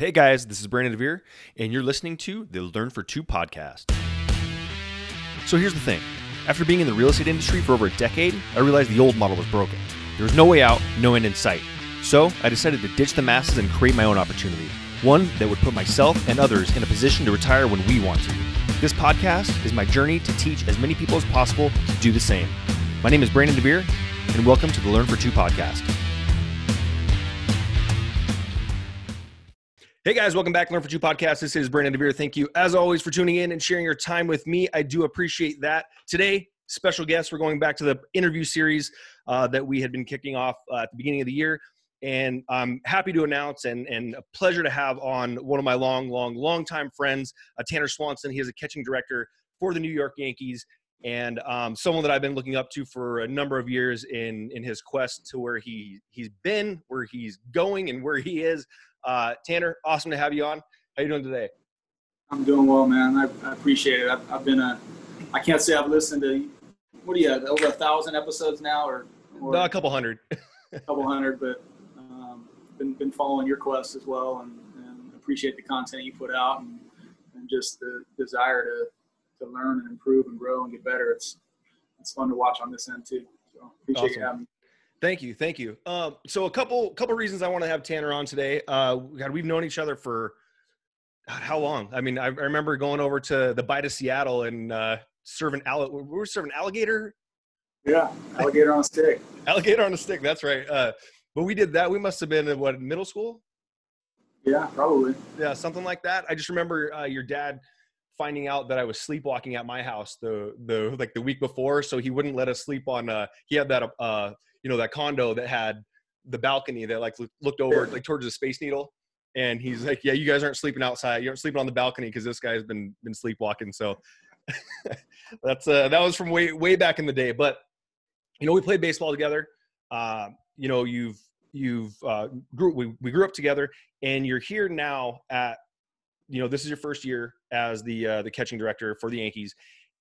Hey guys, this is Brandon DeVere, and you're listening to the Learn for Two podcast. So here's the thing after being in the real estate industry for over a decade, I realized the old model was broken. There was no way out, no end in sight. So I decided to ditch the masses and create my own opportunity, one that would put myself and others in a position to retire when we want to. This podcast is my journey to teach as many people as possible to do the same. My name is Brandon DeVere, and welcome to the Learn for Two podcast. Hey guys, welcome back to Learn for Two podcast. This is Brandon DeVere. Thank you, as always, for tuning in and sharing your time with me. I do appreciate that. Today, special guest, we're going back to the interview series uh, that we had been kicking off uh, at the beginning of the year. And I'm happy to announce and, and a pleasure to have on one of my long, long, long time friends, uh, Tanner Swanson. He is a catching director for the New York Yankees and um, someone that I've been looking up to for a number of years in in his quest to where he he's been, where he's going, and where he is. Uh, Tanner, awesome to have you on. How you doing today? I'm doing well, man. I, I appreciate it. I've, I've, been a, I can't say I've listened to, what do you have, over a thousand episodes now, or, or no, a couple hundred, a couple hundred, but um, been been following your quest as well, and, and appreciate the content you put out, and, and just the desire to to learn and improve and grow and get better. It's it's fun to watch on this end too. So appreciate awesome. you having me. Thank you, thank you. Um, so a couple couple reasons I want to have Tanner on today. Uh, God, we've known each other for God, how long? I mean, I, I, remember going over to the Bite of Seattle and uh, serving alligator. We were serving alligator. Yeah, alligator on a stick. alligator on a stick. That's right. Uh, but we did that. We must have been in what middle school. Yeah, probably. Yeah, something like that. I just remember uh, your dad finding out that I was sleepwalking at my house the the like the week before, so he wouldn't let us sleep on. Uh, he had that uh, you know that condo that had the balcony that like looked over like towards the space needle. And he's like yeah you guys aren't sleeping outside. You aren't sleeping on the balcony because this guy's been been sleepwalking. So that's uh that was from way way back in the day. But you know we played baseball together. Uh you know you've you've uh grew we, we grew up together. And you're here now at you know this is your first year as the uh the catching director for the yankees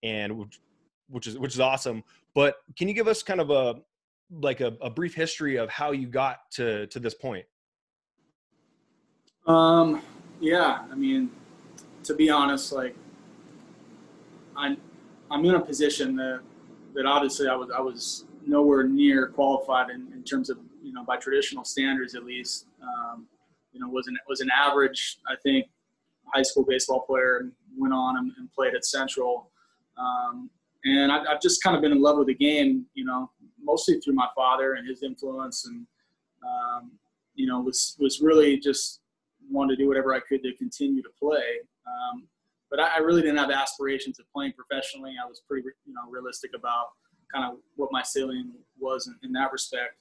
and which, which is which is awesome. But can you give us kind of a like a, a brief history of how you got to to this point? Um, yeah, I mean, to be honest, like I'm I'm in a position that that obviously I was I was nowhere near qualified in, in terms of you know by traditional standards at least. Um, you know, was an was an average I think high school baseball player and went on and, and played at Central. Um, and I, have just kind of been in love with the game, you know, mostly through my father and his influence, and um, you know, was was really just wanted to do whatever I could to continue to play. Um, but I, I, really didn't have aspirations of playing professionally. I was pretty, you know, realistic about kind of what my ceiling was in, in that respect.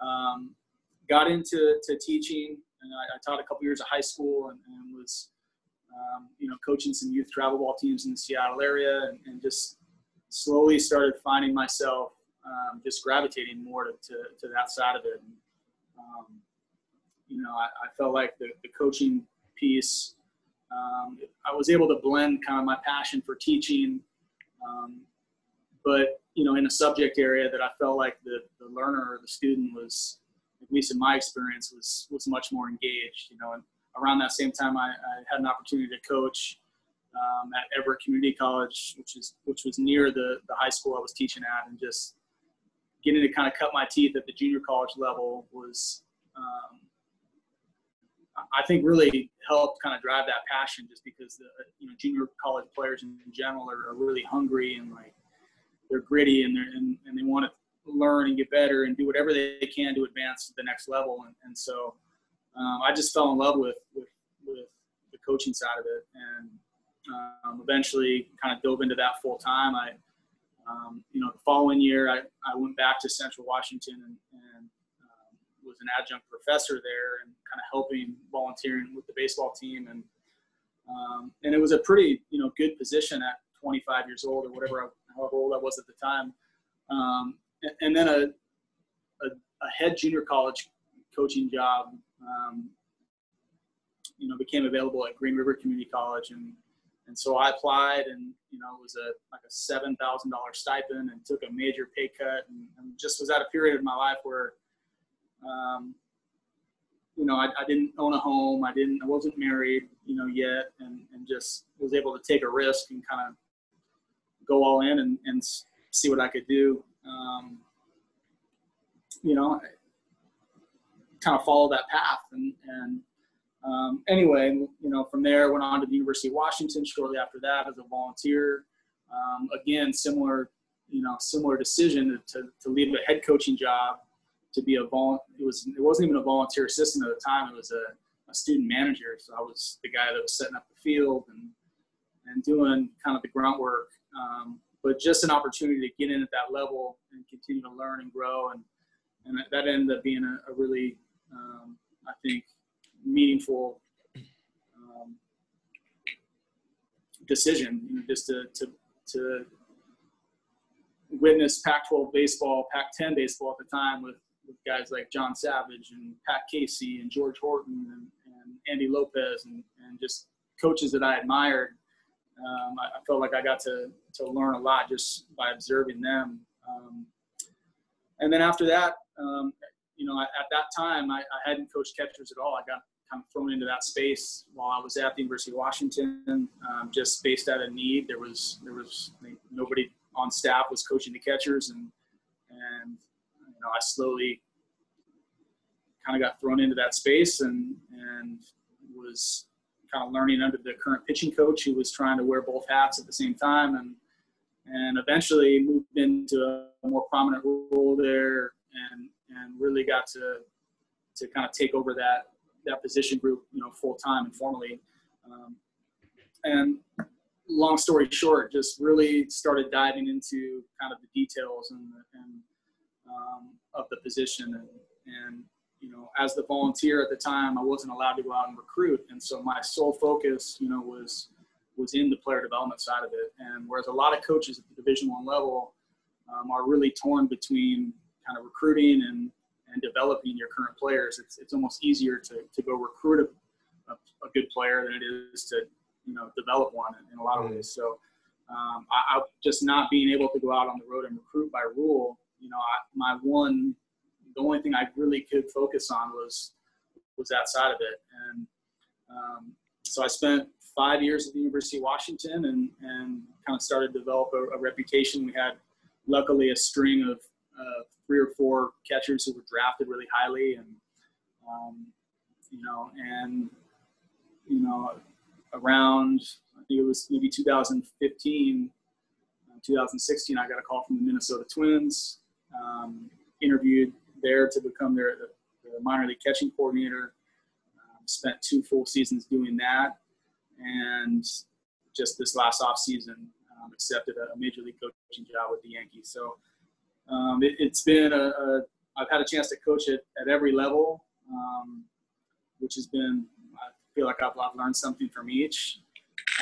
Um, got into to teaching, and I, I, taught a couple years of high school, and, and was, um, you know, coaching some youth travel ball teams in the Seattle area, and, and just slowly started finding myself um, just gravitating more to, to, to, that side of it. And, um, you know, I, I, felt like the, the coaching piece, um, I was able to blend kind of my passion for teaching, um, but, you know, in a subject area that I felt like the, the learner or the student was, at least in my experience, was, was much more engaged, you know, and around that same time I, I had an opportunity to coach um, at Everett Community College, which is which was near the the high school I was teaching at, and just getting to kind of cut my teeth at the junior college level was, um, I think, really helped kind of drive that passion. Just because the you know junior college players in general are, are really hungry and like they're gritty and they and, and they want to learn and get better and do whatever they can to advance to the next level. And, and so um, I just fell in love with, with, with the coaching side of it and um, eventually kind of dove into that full time. I, um, you know, the following year, I, I went back to Central Washington and, and um, was an adjunct professor there and kind of helping volunteering with the baseball team. And, um, and it was a pretty, you know, good position at 25 years old or whatever, however old I was at the time. Um, and, and, then a, a, a, head junior college coaching job, um, you know, became available at Green River Community College and and so I applied, and you know, it was a like a seven thousand dollar stipend, and took a major pay cut, and, and, just was at a period of my life where, um, you know, I, I didn't own a home. I didn't, I wasn't married, you know, yet, and, and just was able to take a risk and kind of go all in and, and see what I could do. Um, you know, kind of follow that path. And, and um, anyway, you know, from there went on to the University of Washington shortly after that as a volunteer. Um, again, similar, you know, similar decision to, to leave a head coaching job to be a vol. It was it wasn't even a volunteer assistant at the time. It was a, a student manager. So I was the guy that was setting up the field and and doing kind of the grunt work. Um, but just an opportunity to get in at that level and continue to learn and grow and and that ended up being a, a really um, I think meaningful um, decision you know, just to, to to witness Pac-12 baseball, Pac-10 baseball at the time with, with guys like John Savage and Pat Casey and George Horton and, and Andy Lopez and, and just coaches that I admired. Um, I, I, felt like I got to, to learn a lot just by observing them. Um, and then after that, um, you know, at that time, I, I, hadn't coached catchers at all. I got kind of thrown into that space while I was at the University of Washington, um, just based out of need. There was there was nobody on staff was coaching the catchers, and and you know, I slowly kind of got thrown into that space and and was kind of learning under the current pitching coach who was trying to wear both hats at the same time and and eventually moved into a more prominent role there and and really got to to kind of take over that that position group you know full time and formally. Um, and long story short just really started diving into kind of the details and, and um, of the position. And, and you know as the volunteer at the time i wasn't allowed to go out and recruit. And so my sole focus you know was was in the player development side of it. And whereas a lot of coaches at the division one level um, are really torn between kind of recruiting and, and developing your current players, it's, it's almost easier to, to go recruit a, a, a good player than it is to, you know, develop one in, in a lot of mm. ways. So um, I, I, just not being able to go out on the road and recruit by rule, you know, I, my one, the only thing I really could focus on was, was that side of it. And um, so I spent five years at the University of Washington and, and kind of started to develop a, a reputation. We had luckily a string of uh, three or four catchers who were drafted really highly, and um, you know, and you know, around I think it was maybe 2015, uh, 2016, I got a call from the Minnesota Twins. Um, interviewed there to become their the minor league catching coordinator. Um, spent two full seasons doing that, and just this last off season um, accepted a major league coaching job with the Yankees. So um, it, has been a, a I've had a chance to coach it at every level, um, which has been I feel like I've, I've learned something from each.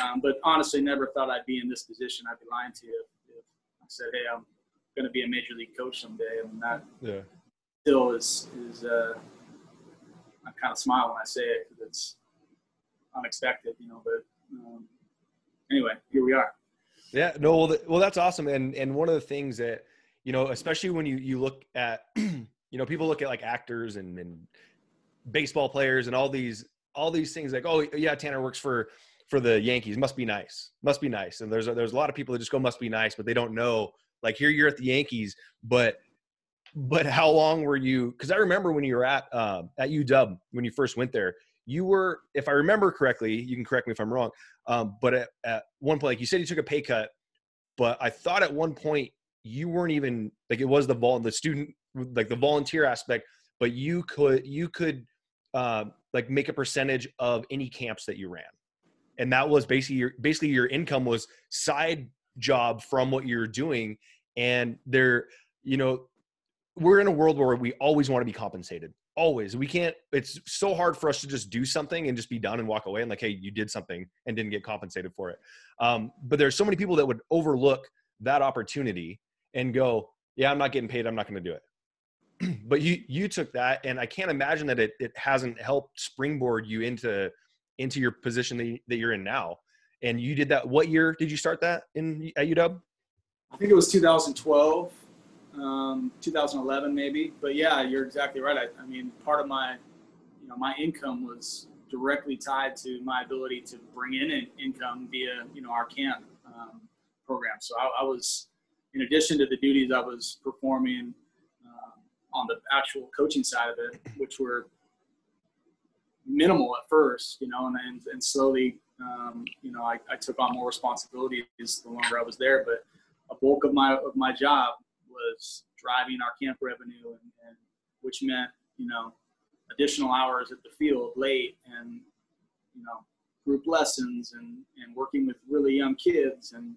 Um, but honestly, never thought I'd be in this position. I'd be lying to you if, if I said, "Hey, I'm going to be a major league coach someday." I mean, that yeah. still is is uh, I kind of smile when I say it because it's unexpected, you know. But um, anyway, here we are. Yeah, no, well, well, that's awesome. And and one of the things that you know, especially when you you look at you know people look at like actors and, and baseball players and all these all these things like oh yeah Tanner works for for the Yankees. Must be nice. Must be nice. And there's a, there's a lot of people that just go must be nice but they don't know like here you're at the Yankees but but how long were you because I remember when you were at um, at UW when you first went there you were if I remember correctly you can correct me if I'm wrong um, but at, at one point like you said you took a pay cut but I thought at one point you weren't even like it was the vol the student like the volunteer aspect but you could you could uh, like make a percentage of any camps that you ran. And that was basically your basically your income was side job from what you're doing. And there you know we're in a world where we always want to be compensated. Always. We can't it's so hard for us to just do something and just be done and walk away and like hey you did something and didn't get compensated for it. Um, but there's so many people that would overlook that opportunity and go, yeah, I'm not getting paid. I'm not going to do it. but you you took that, and I can't imagine that it it hasn't helped springboard you into into your position that, you, that you're in now. And you did that. What year did you start that in at UW? I think it was 2012, um, 2011 maybe. But yeah, you're exactly right. I, I mean, part of my you know, my income was directly tied to my ability to bring in income via, you know, our camp um, program. So I, I, was, in addition to the duties I was performing um, on the actual coaching side of it, which were minimal at first, you know, and and, and slowly, um, you know, I, I took on more responsibilities the longer I was there. But a bulk of my of my job was driving our camp revenue, and, and which meant, you know, additional hours at the field late, and you know, group lessons, and and working with really young kids, and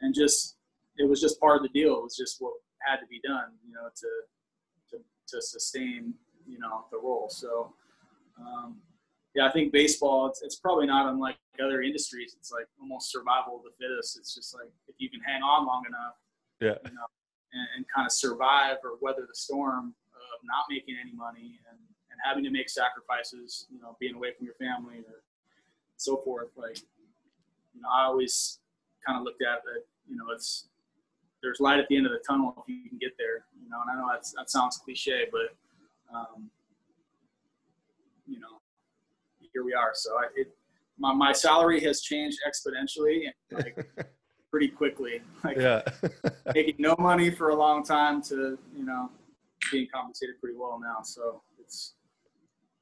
and just it was just part of the deal. It was just what had to be done, you know, to to to sustain, you know, the role. So um, yeah, I think baseball, it's, it's probably not unlike other industries. It's like almost survival of the fittest. It's just like if you can hang on long enough, yeah, you know, and, and kind of survive or weather the storm of not making any money and, and having to make sacrifices, you know, being away from your family or so forth. Like, you know, I always kind of looked at that, you know, it's, there's light at the end of the tunnel if you can get there, you know, and I know that's, that sounds cliche, but, um, you know, here we are. So I, it, my, my salary has changed exponentially and like pretty quickly. Like yeah. making no money for a long time to, you know, being compensated pretty well now. So it's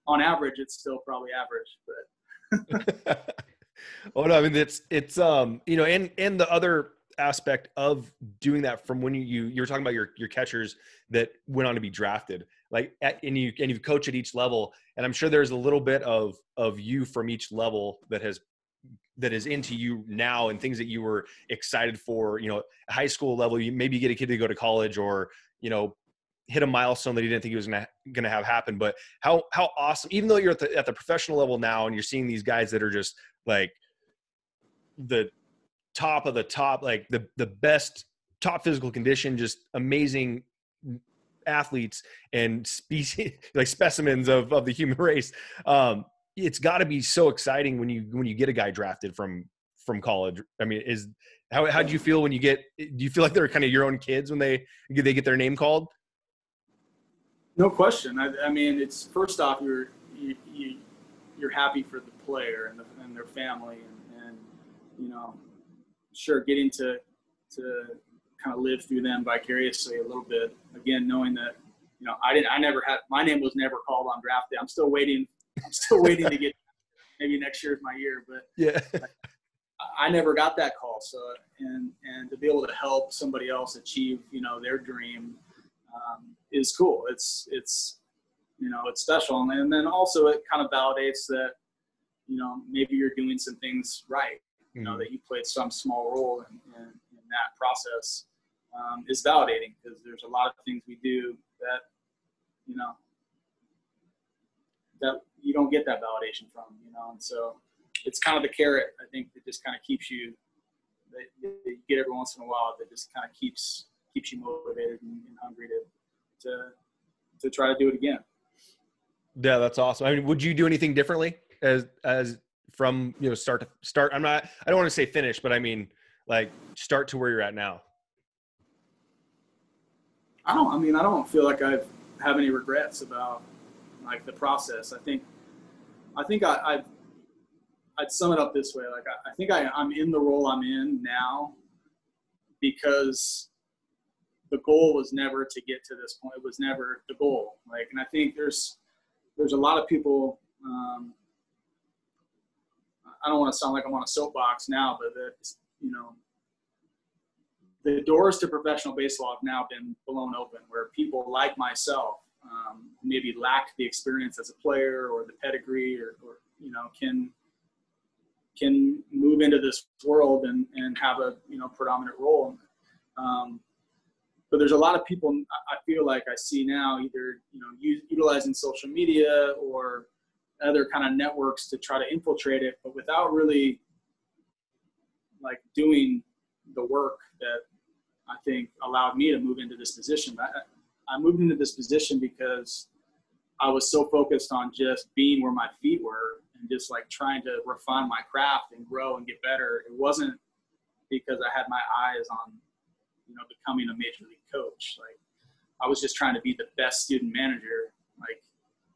on average, it's still probably average, but. oh no, I mean it's it's um you know and and the other aspect of doing that from when you you, you were talking about your your catchers that went on to be drafted like at, and you and you coach at each level and i'm sure there's a little bit of of you from each level that has that is into you now and things that you were excited for you know high school level you maybe get a kid to go to college or you know hit a milestone that he didn't think he was gonna gonna have happen but how how awesome even though you're at the at the professional level now and you're seeing these guys that are just like the top of the top like the the best top physical condition just amazing athletes and species like specimens of, of the human race. Um, it's got to be so exciting when you when you get a guy drafted from from college. I mean is how how do you feel when you get do you feel like they're kind of your own kids when they they get their name called? No question. I, I mean it's first off you're you, you you're happy for the player and, the, and their family and, and you know sure getting to to kind of live through them vicariously a little bit. Again, knowing that you know I didn't, I never had my name was never called on draft day. I'm still waiting. I'm still waiting to get. Maybe next year is my year, but yeah, I never got that call. So and and to be able to help somebody else achieve you know their dream um, is cool. It's it's you know it's special, and, and then also it kind of validates that you know maybe you're doing some things right. You know mm-hmm. that you played some small role in, in, in that process um, is validating because there's a lot of things we do that you know that you don't get that validation from you know and so it's kind of the carrot i think that just kind of keeps you that you get every once in a while that just kind of keeps keeps you motivated and, and hungry to to to try to do it again yeah that's awesome i mean would you do anything differently as as from you know start to start i'm not i don't want to say finish but i mean like start to where you're at now I don't. I mean, I don't feel like I have any regrets about like the process. I think, I think I, I I'd sum it up this way. Like I, I think I, I'm in the role I'm in now because the goal was never to get to this point. It was never the goal. Like, and I think there's there's a lot of people. Um, I don't want to sound like I'm on a soapbox now, but that you know the doors to professional baseball have now been blown open where people like myself um, maybe lack the experience as a player or the pedigree or, or, you know can can move into this world and, and have a you know predominant role um, but there's a lot of people I feel like I see now either you know utilizing social media or other kind of networks to try to infiltrate it, but without really like doing the work that I think allowed me to move into this position. I, I moved into this position because I was so focused on just being where my feet were and just like trying to refine my craft and grow and get better. It wasn't because I had my eyes on, you know, becoming a major league coach. Like I was just trying to be the best student manager like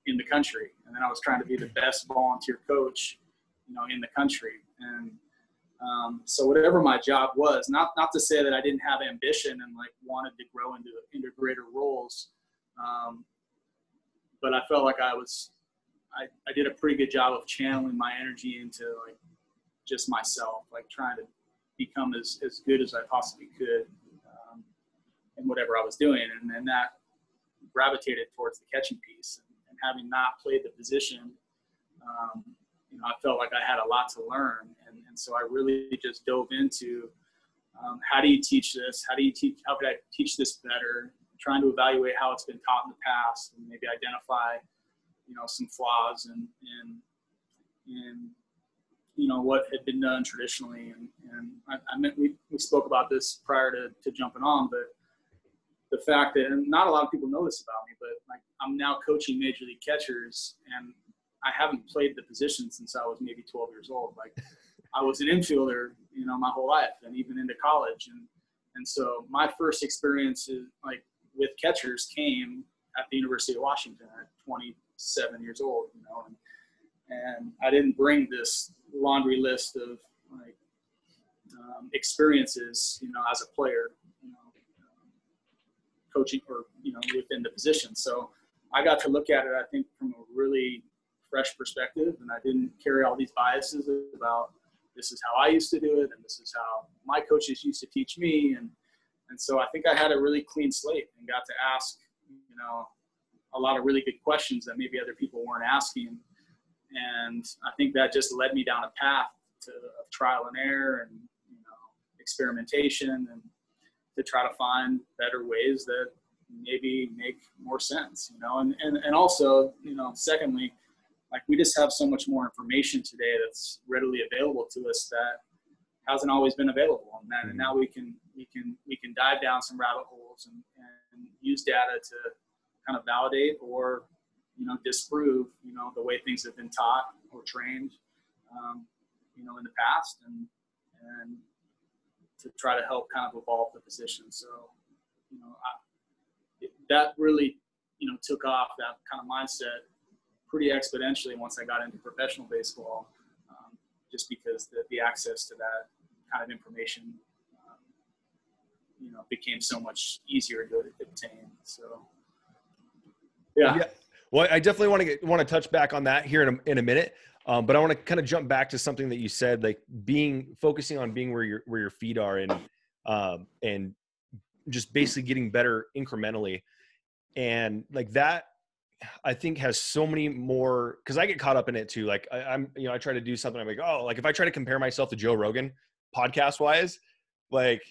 in the country, and then I was trying to be the best volunteer coach, you know, in the country. And um, so whatever my job was, not not to say that I didn't have ambition and like wanted to grow into into greater roles, um, but I felt like I was I, I did a pretty good job of channeling my energy into like just myself, like trying to become as, as good as I possibly could um, in whatever I was doing. And then that gravitated towards the catching piece. Having not played the position, um, you know, I felt like I had a lot to learn. And, and so I really just dove into um, how do you teach this? How do you teach, how could I teach this better? Trying to evaluate how it's been taught in the past and maybe identify, you know, some flaws and, and, and you know what had been done traditionally and, and I, I meant we, we spoke about this prior to, to jumping on but the fact that and not a lot of people know this about me but like i'm now coaching major league catchers and i haven't played the position since i was maybe 12 years old. Like i was an infielder you know my whole life and even into college. And and so my first experiences like with catchers came at the university of washington at 27 years old you know and and I didn't bring this laundry list of like um, experiences, you know, as a player, coaching or you know within the position. So I got to look at it, I think, from a really fresh perspective, and I didn't carry all these biases about this is how I used to do it, and this is how my coaches used to teach me, and and so I think I had a really clean slate and got to ask, you know, a lot of really good questions that maybe other people weren't asking and I think that just led me down a path to of trial and error and you know experimentation and to try to find better ways that maybe make more sense you know? And, and and also you know secondly like we just have so much more information today that's readily available to us that hasn't always been available and, that, and mm-hmm. now we can we can we can dive down some rabbit holes and, and use data to kind of validate or you know, disprove, you know, the way things have been taught or trained, um, you know, in the past. And, and to try to help kind of evolve the position. So, you know, I, that really, you know, took off that kind of mindset pretty exponentially once I got into professional baseball, um, just because the, the access to that kind of information, um, you know, became so much easier to obtain. So, yeah. yeah. Well, I definitely want to get, want to touch back on that here in a, in a minute. Um, but I want to kind of jump back to something that you said, like being focusing on being where your where your feet are and um, and just basically getting better incrementally, and like that, I think has so many more because I get caught up in it too. Like I, am you know I try to do something. I'm like oh like if I try to compare myself to Joe Rogan podcast wise, like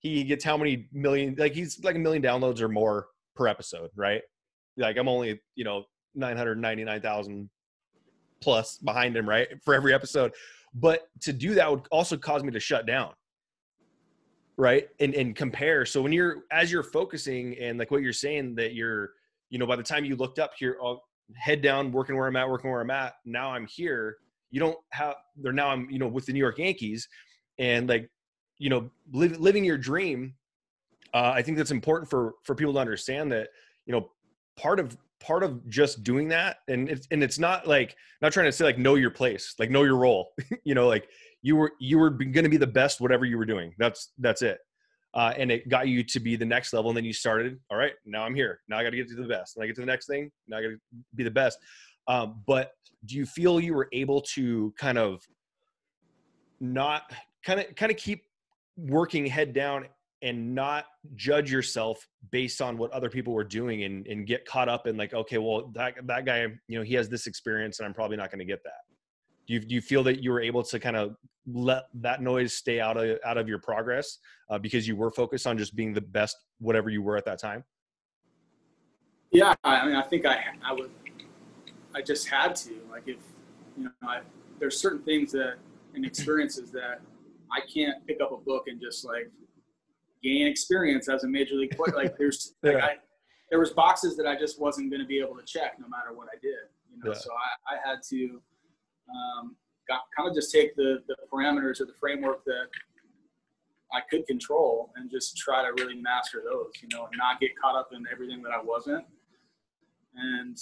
he gets how many million like he's like a million downloads or more per episode, right? like I'm only, you know, 999,000 plus behind him, right? For every episode. But to do that would also cause me to shut down. Right. And and compare. So when you're as you're focusing and like what you're saying that you're, you know, by the time you looked up here, I'll head down, working where I'm at, working where I'm at. Now I'm here. You don't have there now I'm, you know, with the New York Yankees and like, you know, li- living your dream. Uh, I think that's important for for people to understand that, you know, part of part of just doing that and it's and it's not like not trying to say like know your place like know your role you know like you were you were going to be the best whatever you were doing that's that's it. Uh, and it got you to be the next level and then you started all right now i'm here now i got to get to the best and i get to the next thing now i got to be the best. Um, but do you feel you were able to kind of not kind of kind of keep working head down and not judge yourself based on what other people were doing and, and get caught up in like okay well that that guy you know he has this experience and i'm probably not going to get that. Do you, do you feel that you were able to kind of let that noise stay out of out of your progress uh, because you were focused on just being the best whatever you were at that time? Yeah i mean i think i i would i just had to like if you know I, there's certain things that and experiences that i can't pick up a book and just like gain experience as a major league player. Like there's yeah. like I, there was boxes that I just wasn't going to be able to check no matter what I did. You know, yeah. so I, I had to um, got, kind of just take the the parameters or the framework that I could control and just try to really master those. You know, and not get caught up in everything that I wasn't. And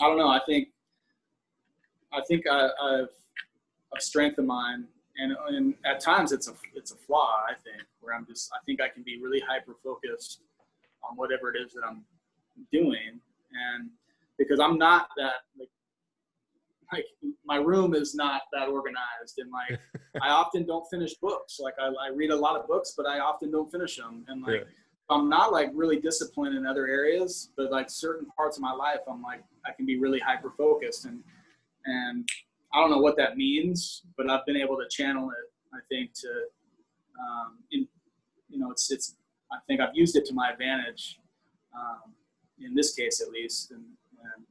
I don't know. I think I think I, I've a strength of mine, and and at times it's a it's a flaw. I think where I'm just I think I can be really hyper focused on whatever it is that I'm doing, and because I'm not that like like my room is not that organized and like i often don't finish books like I, I, read a lot of books but i often don't finish them and like yeah. i'm not like really disciplined in other areas but like certain parts of my life i'm like i can be really hyper focused and and i don't know what that means but i've been able to channel it i think to um, in you know it's it's i think i've used it to my advantage um, in this case at least and, and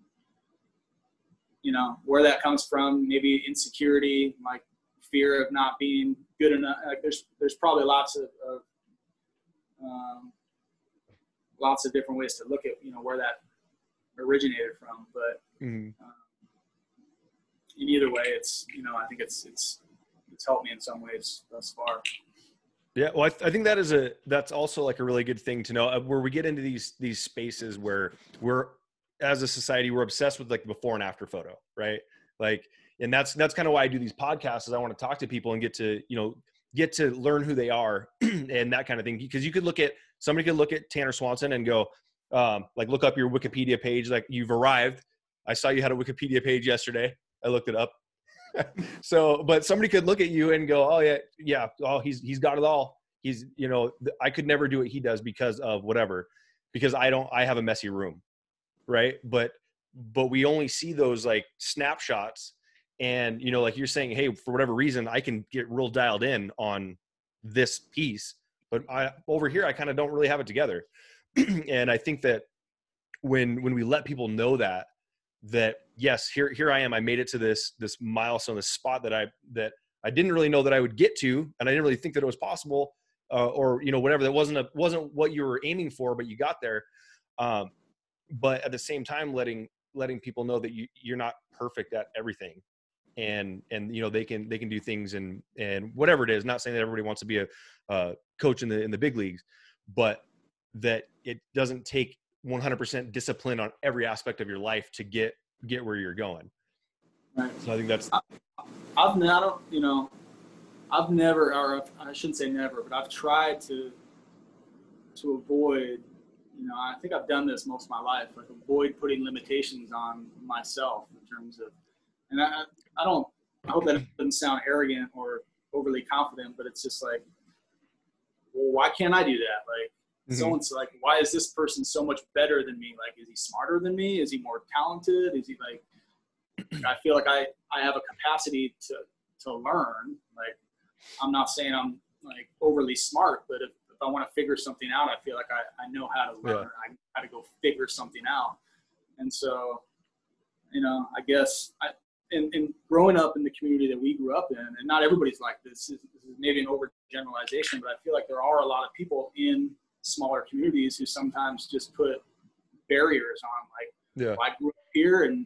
you know where that comes from maybe insecurity like fear of not being good enough like there's there's probably lots of, of um, lots of different ways to look at you know where that originated from but mm-hmm. um, in either way it's you know i think it's it's it's helped me in some ways thus far. Yeah, well, I, th- I, think that is a that's also like a really good thing to know uh, where we get into these these spaces where we're as a society we're obsessed with like before and after photo right? Like and that's that's kind of why i do these podcasts is i want to talk to people and get to you know get to learn who they are and that kind of thing because you could look at somebody could look at tanner swanson and go um, like look up your wikipedia page like you've arrived. I saw you had a wikipedia page yesterday i looked it up. So but somebody could look at you and go oh yeah yeah oh he's he's got it all. He's you know i could never do what he does because of whatever because i don't i have a messy room right? But but we only see those like snapshots and you know like you're saying hey for whatever reason i can get real dialed in on this piece but i over here i kind of don't really have it together. And i think that when when we let people know that that yes here here i am i made it to this this milestone this spot that i that i didn't really know that i would get to and i didn't really think that it was possible uh, or you know whatever that wasn't a wasn't what you were aiming for but you got there. Um but at the same time letting letting people know that you you're not perfect at everything. And and you know they can they can do things and and whatever it is not saying that everybody wants to be a uh, coach in the in the big leagues but that it doesn't take 100% discipline on every aspect of your life to get get where you're going right so i think that's I, i've not you know i've never or i shouldn't say never but i've tried to to avoid you know, I think I've done this most of my life, like avoid putting limitations on myself in terms of, and I, I don't, I hope that doesn't sound arrogant or overly confident, but it's just like, well, why can't I do that? Like, mm-hmm. someone's like, why is this person so much better than me? Like, is he smarter than me? Is he more talented? Is he like, I feel like I, I have a capacity to, to learn. Like, I'm not saying I'm like overly smart, but if, if I want to figure something out, I feel like I, I know how to learn. Yeah. I got to go figure something out. And so, you know, I guess I, and, and growing up in the community that we grew up in, and not everybody's like this, this is maybe an overgeneralization, but I feel like there are a lot of people in smaller communities who sometimes just put barriers on, like, yeah. well, I grew up here and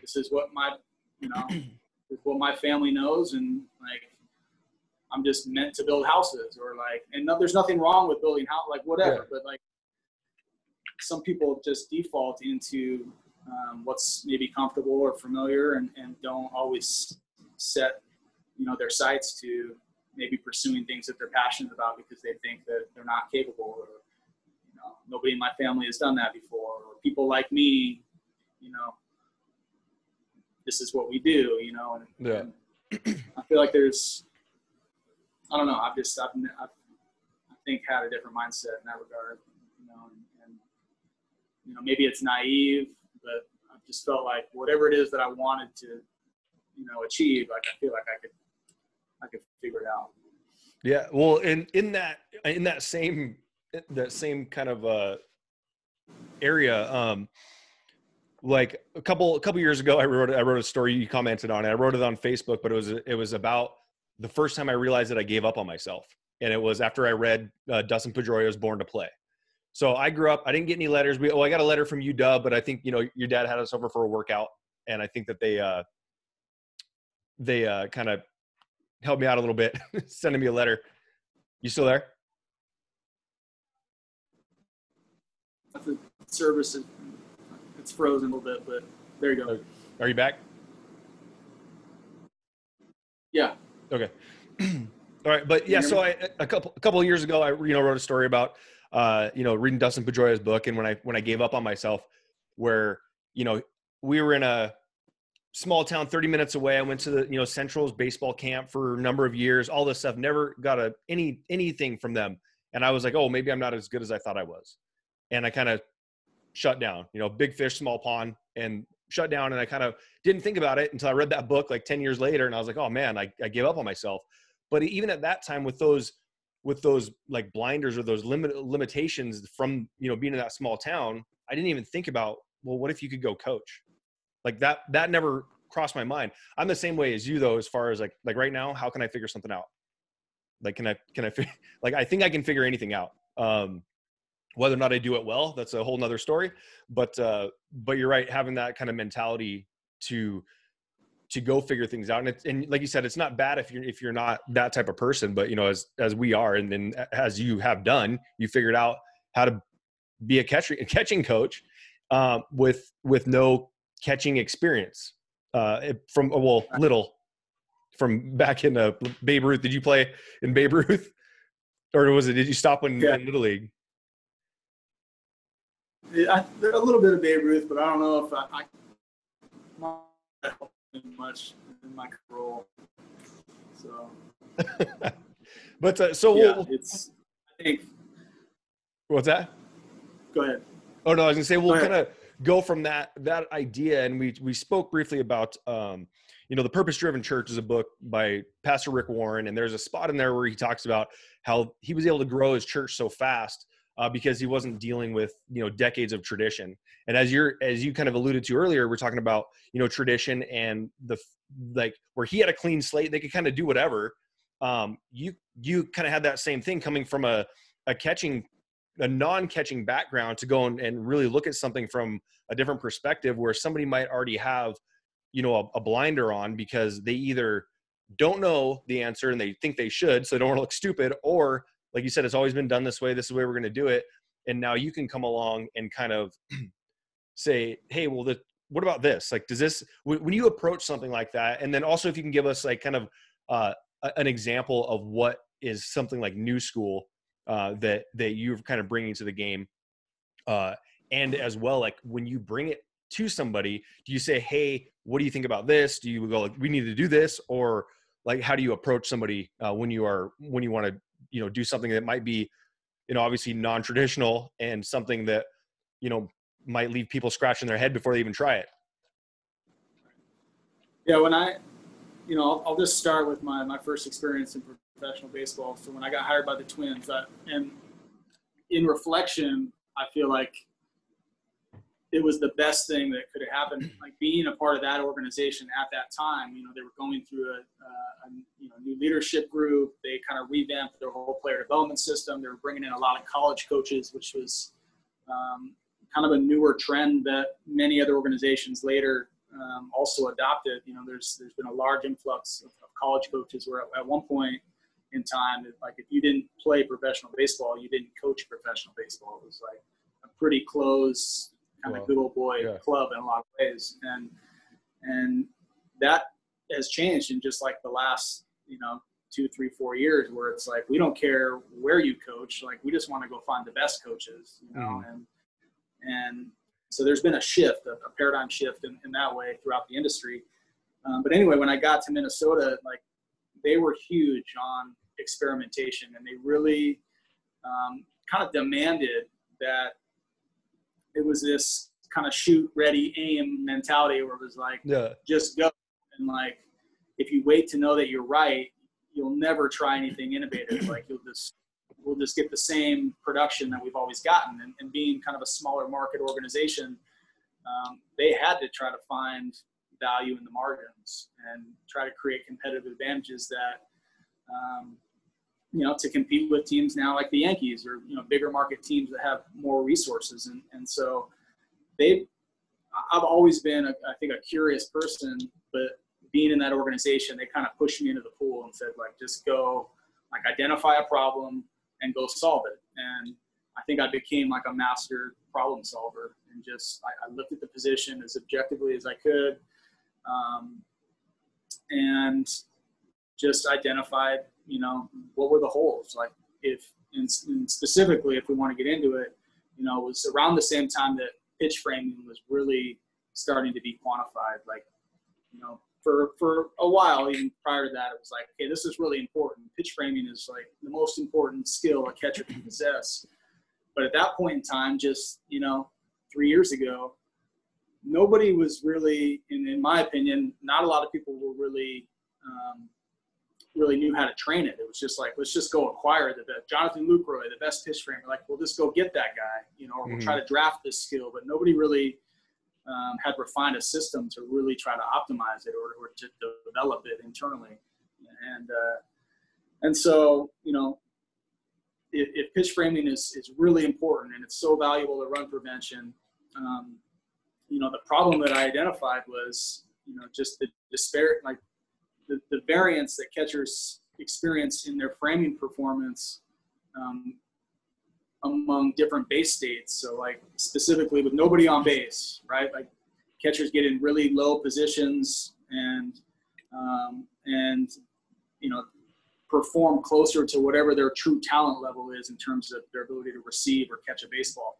this is what my, you know, is what my family knows. And like, I'm just meant to build houses or like, and no, there's nothing wrong with building house, like whatever, yeah. but like some people just default into um, what's maybe comfortable or familiar and, and don't always set, you know, their sights to maybe pursuing things that they're passionate about because they think that they're not capable or, you know, nobody in my family has done that before or people like me, you know, this is what we do, you know, and, yeah. and I feel like there's, I don't know. I've just I've, I've I think had a different mindset in that regard. You know, and, and you know maybe it's naive, but I just felt like whatever it is that I wanted to, you know, achieve, like I feel like I could I could figure it out. Yeah, well, in in that in that same that same kind of uh area, um, like a couple a couple years ago, I wrote I wrote a story. You commented on it. I wrote it on Facebook, but it was it was about the first time I realized that I gave up on myself. And it was after I read uh, Dustin Pedroia's Born to Play. So I grew up, I didn't get any letters. We, oh, I got a letter from UW, but I think, you know, your dad had us over for a workout. And I think that they, uh, they uh, kind of helped me out a little bit, sending me a letter. You still there? The service, it's frozen a little bit, but there you go. Are you back? Yeah. Okay. All right, but yeah, so I a couple a couple of years ago, I you know wrote a story about uh you know reading Dustin Pedroia's book, and when I when I gave up on myself, where you know we were in a small town 30 minutes away. I went to the you know central's baseball camp for a number of years all this stuff never got a any anything from them. And i was like oh maybe i'm not as good as i thought i was. And i kind of shut down you know big fish small pond and shut down. And i kind of didn't think about it until i read that book like 10 years later and i was like oh man i, I gave up on myself. But even at that time with those with those like blinders or those limit limitations from you know being in that small town i didn't even think about well what if you could go coach like that that never crossed my mind. I'm the same way as you though as far as like like right now how can i figure something out? Like can i can i like i think i can figure anything out. Um whether or not i do it well that's a whole nother story. But uh but you're right having that kind of mentality to to go figure things out. And it's and like you said it's not bad if you're if you're not that type of person. But you know as as we are and then as you have done you figured out how to be a catcher a catching coach um, with with no catching experience uh, from well little from back in uh, Babe Ruth. Did you play in Babe Ruth, or was it? Did you stop in, yeah. in Little League? Yeah, a little bit of Babe Ruth, but I don't know if I, I much in my role. So, but uh, so yeah, we'll, it's. I think. What's that? Go ahead. Oh no, I was gonna say we'll kind of go from that that idea and we we spoke briefly about um, you know the purpose driven church is a book by pastor rick warren and there's a spot in there where he talks about how he was able to grow his church so fast uh, because he wasn't dealing with you know decades of tradition. And as you're as you kind of alluded to earlier we're talking about you know tradition and the like where he had a clean slate they could kind of do whatever. Um, you you kind of had that same thing coming from a a catching a non-catching background to go and, and really look at something from a different perspective where somebody might already have you know a, a, blinder on because they either don't know the answer and they think they should so they don't want to look stupid or like you said it's always been done this way this is the way we're going to do it and now you can come along and kind of say hey well the, what about this? Like does this when you approach something like that and then also if you can give us like kind of uh, an example of what is something like new school uh, that that you're kind of bringing to the game uh, and as well like when you bring it to somebody do you say hey what do you think about this? Do you go like we need to do this or like how do you approach somebody uh, when you are when you want to you know do something that might be you know obviously non-traditional and something that you know might leave people scratching their head before they even try it? Yeah when i you know i'll, I'll just start with my my first experience in professional baseball. So when I got hired by the Twins, I, and in reflection, I feel like it was the best thing that could have happened. Like being a part of that organization at that time, you know, they were going through a, a, a you know new leadership group. They kind of revamped their whole player development system. They were bringing in a lot of college coaches, which was um, kind of a newer trend that many other organizations later um, also adopted. You know, there's there's been a large influx of, of college coaches. Where at, at one point in time. Like if you didn't play professional baseball, you didn't coach professional baseball. It was like a pretty close kind of good old boy yeah. club in a lot of ways, and and that has changed in just like the last you know two, three, four years, where it's like we don't care where you coach, like we just want to go find the best coaches, you know, mm. and and so there's been a shift, a, a paradigm shift in, in, that way throughout the industry. Um, but anyway, when I got to Minnesota, like they were huge on experimentation, and they really um, kind of demanded that it was this kind of shoot, ready, aim mentality where it was like, yeah. just go. And like, if you wait to know that you're right, you'll never try anything innovative. like you'll just, we'll just get the same production that we've always gotten. And, and being kind of a smaller market organization, um, they had to try to find value in the margins and try to create competitive advantages that um, you know, to compete with teams now like the Yankees or, you know, bigger market teams that have more resources. And, and so they, I've always been, a, I think, a curious person, but being in that organization, they kind of pushed me into the pool and said, like, just go, like, identify a problem and go solve it. And I think I became like a master problem solver and just I, I looked at the position as objectively as I could, um, and just identified, you know, what were the holes. Like if, and, and specifically, if we want to get into it, you know, it was around the same time that pitch framing was really starting to be quantified. Like, you know, for for a while, even prior to that, it was like, okay, this is really important. Pitch framing is like the most important skill a catcher can possess. But at that point in time, just you know, three years ago, nobody was really, in, in my opinion, not a lot of people were really um, really knew how to train it. It was just like, let's just go acquire the best. Jonathan Lucroy, the best pitch framer. Like, we'll just go get that guy, you know, or we'll mm-hmm. try to draft this skill. But nobody really um, had refined a system to really try to optimize it or, or to develop it internally. And uh, and so, you know, if, if, pitch framing is, is really important and it's so valuable to run prevention, um, you know, the problem that I identified was, you know, just the disparate, like the, the variance that catchers experience in their framing performance um, among different base states. So, like specifically with nobody on base, right? Like catchers get in really low positions and um, and you know perform closer to whatever their true talent level is in terms of their ability to receive or catch a baseball.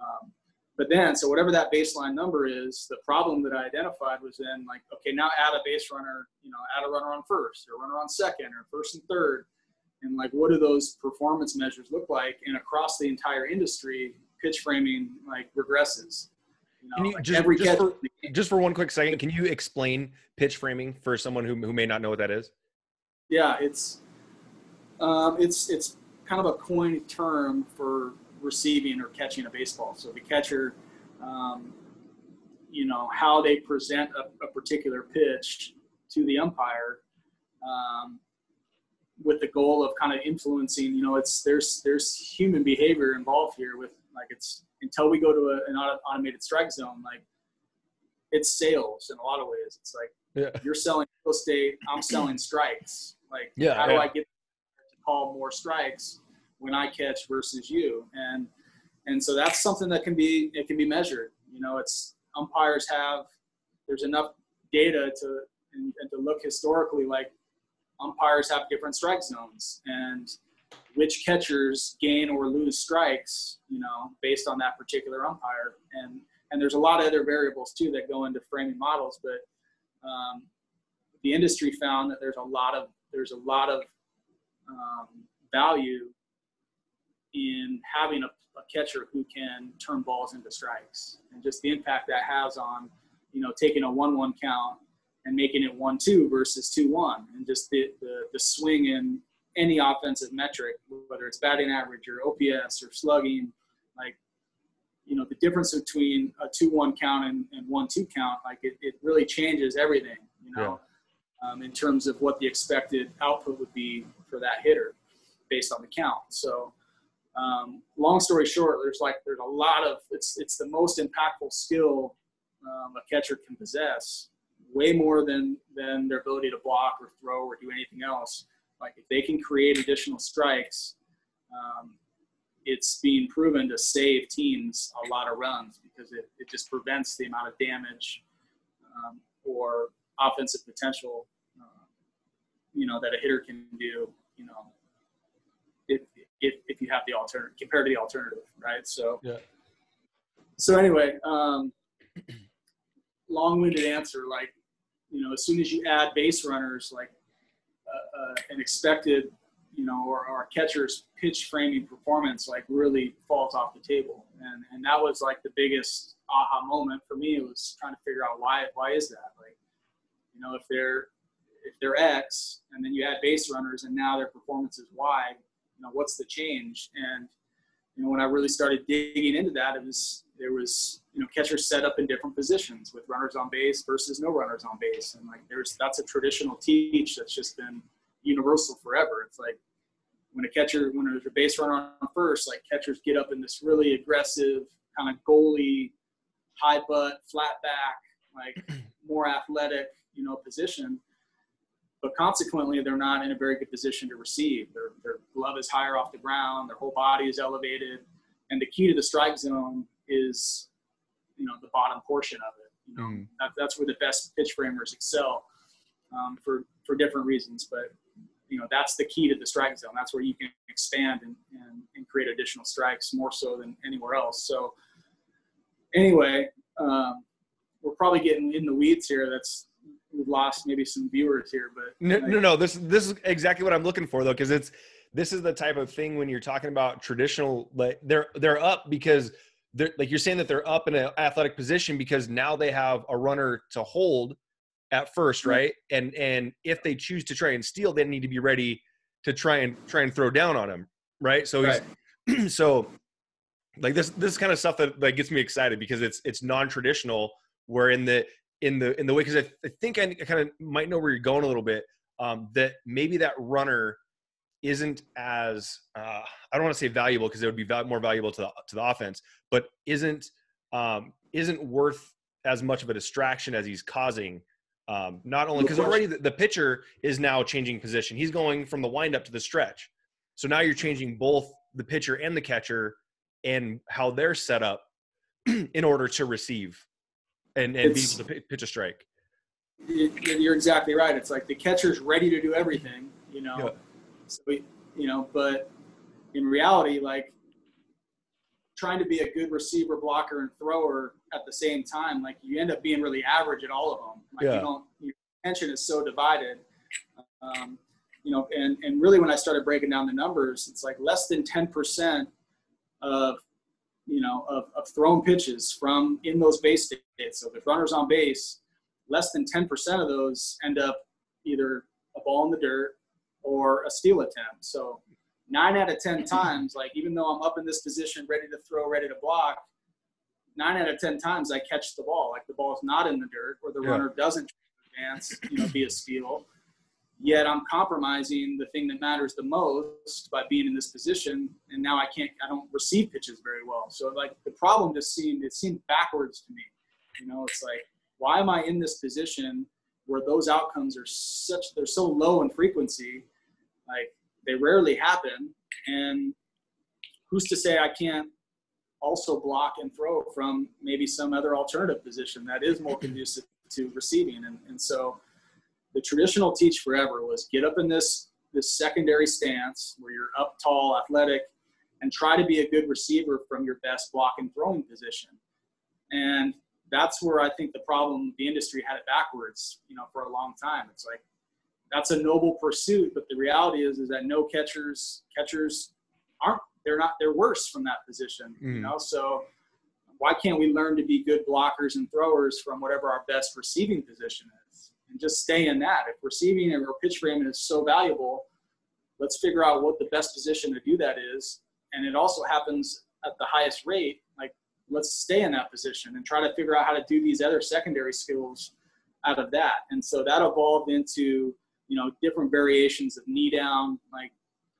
Um, but then, so whatever that baseline number is, the problem that I identified was then like, okay, now add a base runner, you know, add a runner on first or runner on second or first and third. And like, what do those performance measures look like? And across the entire industry, pitch framing like regresses. You know, you, like just, every just, for, just for one quick second, can you explain pitch framing for someone who, who may not know what that is? Yeah, it's um, it's it's kind of a coined term for receiving or catching a baseball. So the catcher, um, you know, how they present a, a, particular pitch to the umpire, um, with the goal of kind of influencing. You know, it's there's there's human behavior involved here. With like it's until we go to a, an automated strike zone, like it's sales in a lot of ways. It's like yeah. you're selling real estate, I'm selling strikes. Like, yeah, how do I get to call more strikes? When I catch versus you. And and so that's something that can be it can be measured. You know, it's umpires have there's enough data to and, and to look historically like umpires have different strike zones and which catchers gain or lose strikes, you know, based on that particular umpire. And and there's a lot of other variables too that go into framing models, but um, the industry found that there's a lot of there's a lot of um, value in having a, a, catcher who can turn balls into strikes and just the impact that has on, you know, taking a one-one count and making it one-two versus two-one, and just the, the the swing in any offensive metric, whether it's batting average or OPS or slugging, like you know the difference between a two-one count and, and one-two count, like it, it really changes everything, you know, yeah. um, in terms of what the expected output would be for that hitter based on the count. So um, long story short, there's like there's a lot of it's it's the most impactful skill um, a catcher can possess, way more than than their ability to block or throw or do anything else. Like if they can create additional strikes, um, it's being proven to save teams a lot of runs because it, it just prevents the amount of damage um, or offensive potential, uh, you know, that a hitter can do, you know, if, if you have the alternative compared to the alternative, right? So, yeah. So anyway, um, long-winded answer. Like, you know, as soon as you add base runners, like uh, uh, an expected, you know, or, or catcher's pitch framing performance, like really falls off the table. And and that was like the biggest aha moment for me. It was trying to figure out why why is that? Like, you know, if they're if they're X and then you add base runners and now their performance is Y, you know, what's the change? And you know, when I really started digging into that, it was there was you know catchers set up in different positions with runners on base versus no runners on base, and like there's that's a traditional teach that's just been universal forever. It's like when a catcher when there's a base runner on first, like catchers get up in this really aggressive kind of goalie, high butt, flat back, like more athletic, you know, position but consequently they're not in a very good position to receive. Their, their glove is higher off the ground, their whole body is elevated, and the key to the strike zone is you know the bottom portion of it. You know, mm. that, that's where the best pitch framers excel um, for for different reasons. But you know that's the key to the strike zone. That's where you can expand and, and, and create additional strikes more so than anywhere else. So anyway, um, we're probably getting in the weeds here. That's we've lost maybe some viewers here, but no, no, no. This this is exactly what I'm looking for though, because it's this is the type of thing when you're talking about traditional. Like they're they're up because they're like you're saying that they're up in an athletic position because now they have a runner to hold at first, right? And and if they choose to try and steal, they need to be ready to try and try and throw down on him, right? So right. so like this this kind of stuff that that gets me excited because it's it's non-traditional where in the in the in the way because I, I, think I, kind of might know where you're going a little bit um, that maybe that runner isn't as uh, I don't want to say valuable because it would be val- more valuable to the to the offense, but isn't um, isn't worth as much of a distraction as he's causing. Um, not only because already the, the pitcher is now changing position, he's going from the windup to the stretch. So now you're changing both the pitcher and the catcher and how they're set up in order to receive and, and be able to pitch a strike. You're exactly right. It's like the catcher's ready to do everything, you know. Yeah. So we, you know, but in reality, like trying to be a good receiver, blocker, and thrower at the same time, like you end up being really average at all of them. Like yeah. you don't, your attention is so divided. Um, you know, and, and really when I started breaking down the numbers, it's like less than 10% of you know, of, of thrown pitches from in those base states. So if runners on base, less than 10% of those end up either a ball in the dirt or a steal attempt. So nine out of 10 times, like even though I'm up in this position, ready to throw, ready to block, nine out of 10 times I catch the ball. Like the ball's not in the dirt or the yeah. runner doesn't advance, you know, be a steal yet I'm compromising the thing that matters the most by being in this position. And now I can't, I don't receive pitches very well. So like the problem just seemed, it seemed backwards to me. You know, it's like, why am I in this position where those outcomes are such, they're so low in frequency, like they rarely happen. And who's to say I can't also block and throw from maybe some other alternative position that is more conducive to receiving. And, and so, the traditional teach forever was get up in this this secondary stance where you're up tall, athletic, and try to be a good receiver from your best block and throwing position. And that's where I think the problem the industry had it backwards, you know, for a long time. It's like that's a noble pursuit, but the reality is is that no catchers catchers aren't they're not they're worse from that position, mm. you know. So why can't we learn to be good blockers and throwers from whatever our best receiving position is? And just stay in that. If receiving or pitch framing is so valuable, let's figure out what the best position to do that is. And it also happens at the highest rate. Like, let's stay in that position and try to figure out how to do these other secondary skills out of that. And so that evolved into, you know, different variations of knee down. Like,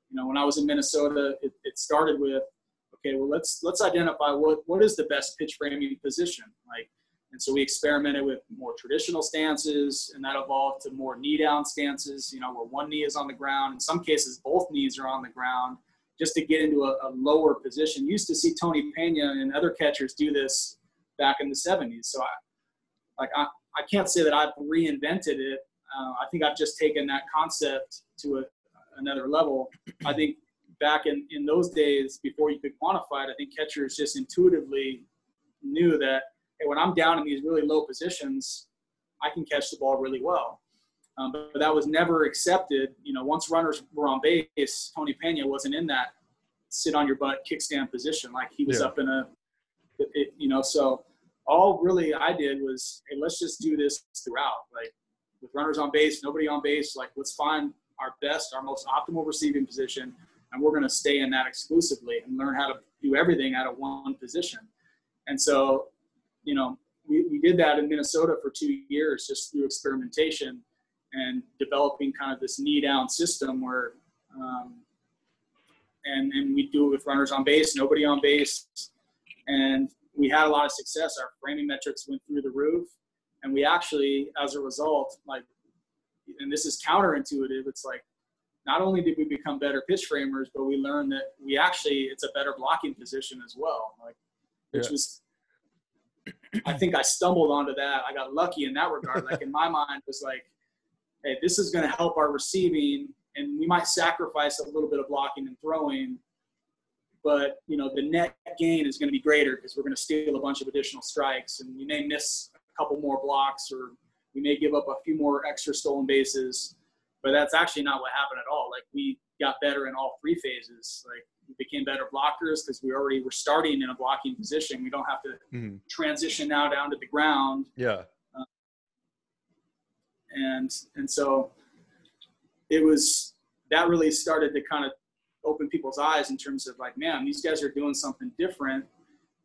you know, when I was in Minnesota, it, it started with, okay, well, let's let's identify what what is the best pitch framing position. Like, and so we experimented with more traditional stances, and that evolved to more knee down stances, you know, where one knee is on the ground. In some cases, both knees are on the ground just to get into a, a lower position. used to see Tony Pena and other catchers do this back in the 70s. So I, like, I, I can't say that I've reinvented it. Uh, I think I've just taken that concept to a, another level. I think back in, in those days, before you could quantify it, I think catchers just intuitively knew that hey, when I'm down in these really low positions, I can catch the ball really well. Um, but, but, that was never accepted. You know, once runners were on base, Tony Pena wasn't in that sit on your butt kickstand position like he was yeah. up in a, it, you know. So all really I did was, hey, let's just do this throughout. Like with runners on base, nobody on base. Like let's find our best, our most optimal receiving position, and we're going to stay in that exclusively and learn how to do everything out of one position. And so you know, we, we did that in Minnesota for two years just through experimentation and developing kind of this knee down system where, um, and, and we do it with runners on base, nobody on base. And we had a lot of success. Our framing metrics went through the roof. And we actually, as a result, like, and this is counterintuitive, it's like not only did we become better pitch framers, but we learned that we actually, it's a better blocking position as well. Like, which yeah. was I think I stumbled onto that. I got lucky in that regard. Like in my mind was like, hey, this is going to help our receiving, and we might sacrifice a little bit of blocking and throwing, but you know the net gain is going to be greater because we're going to steal a bunch of additional strikes, and we may miss a couple more blocks, or we may give up a few more extra stolen bases. But that's actually not what happened at all. Like we got better in all three phases. Like we became better blockers because we already were starting in a blocking position. We don't have to mm-hmm. transition now down to the ground. Yeah and and so it was that really started to kind of open people's eyes in terms of like, man, these guys are doing something different.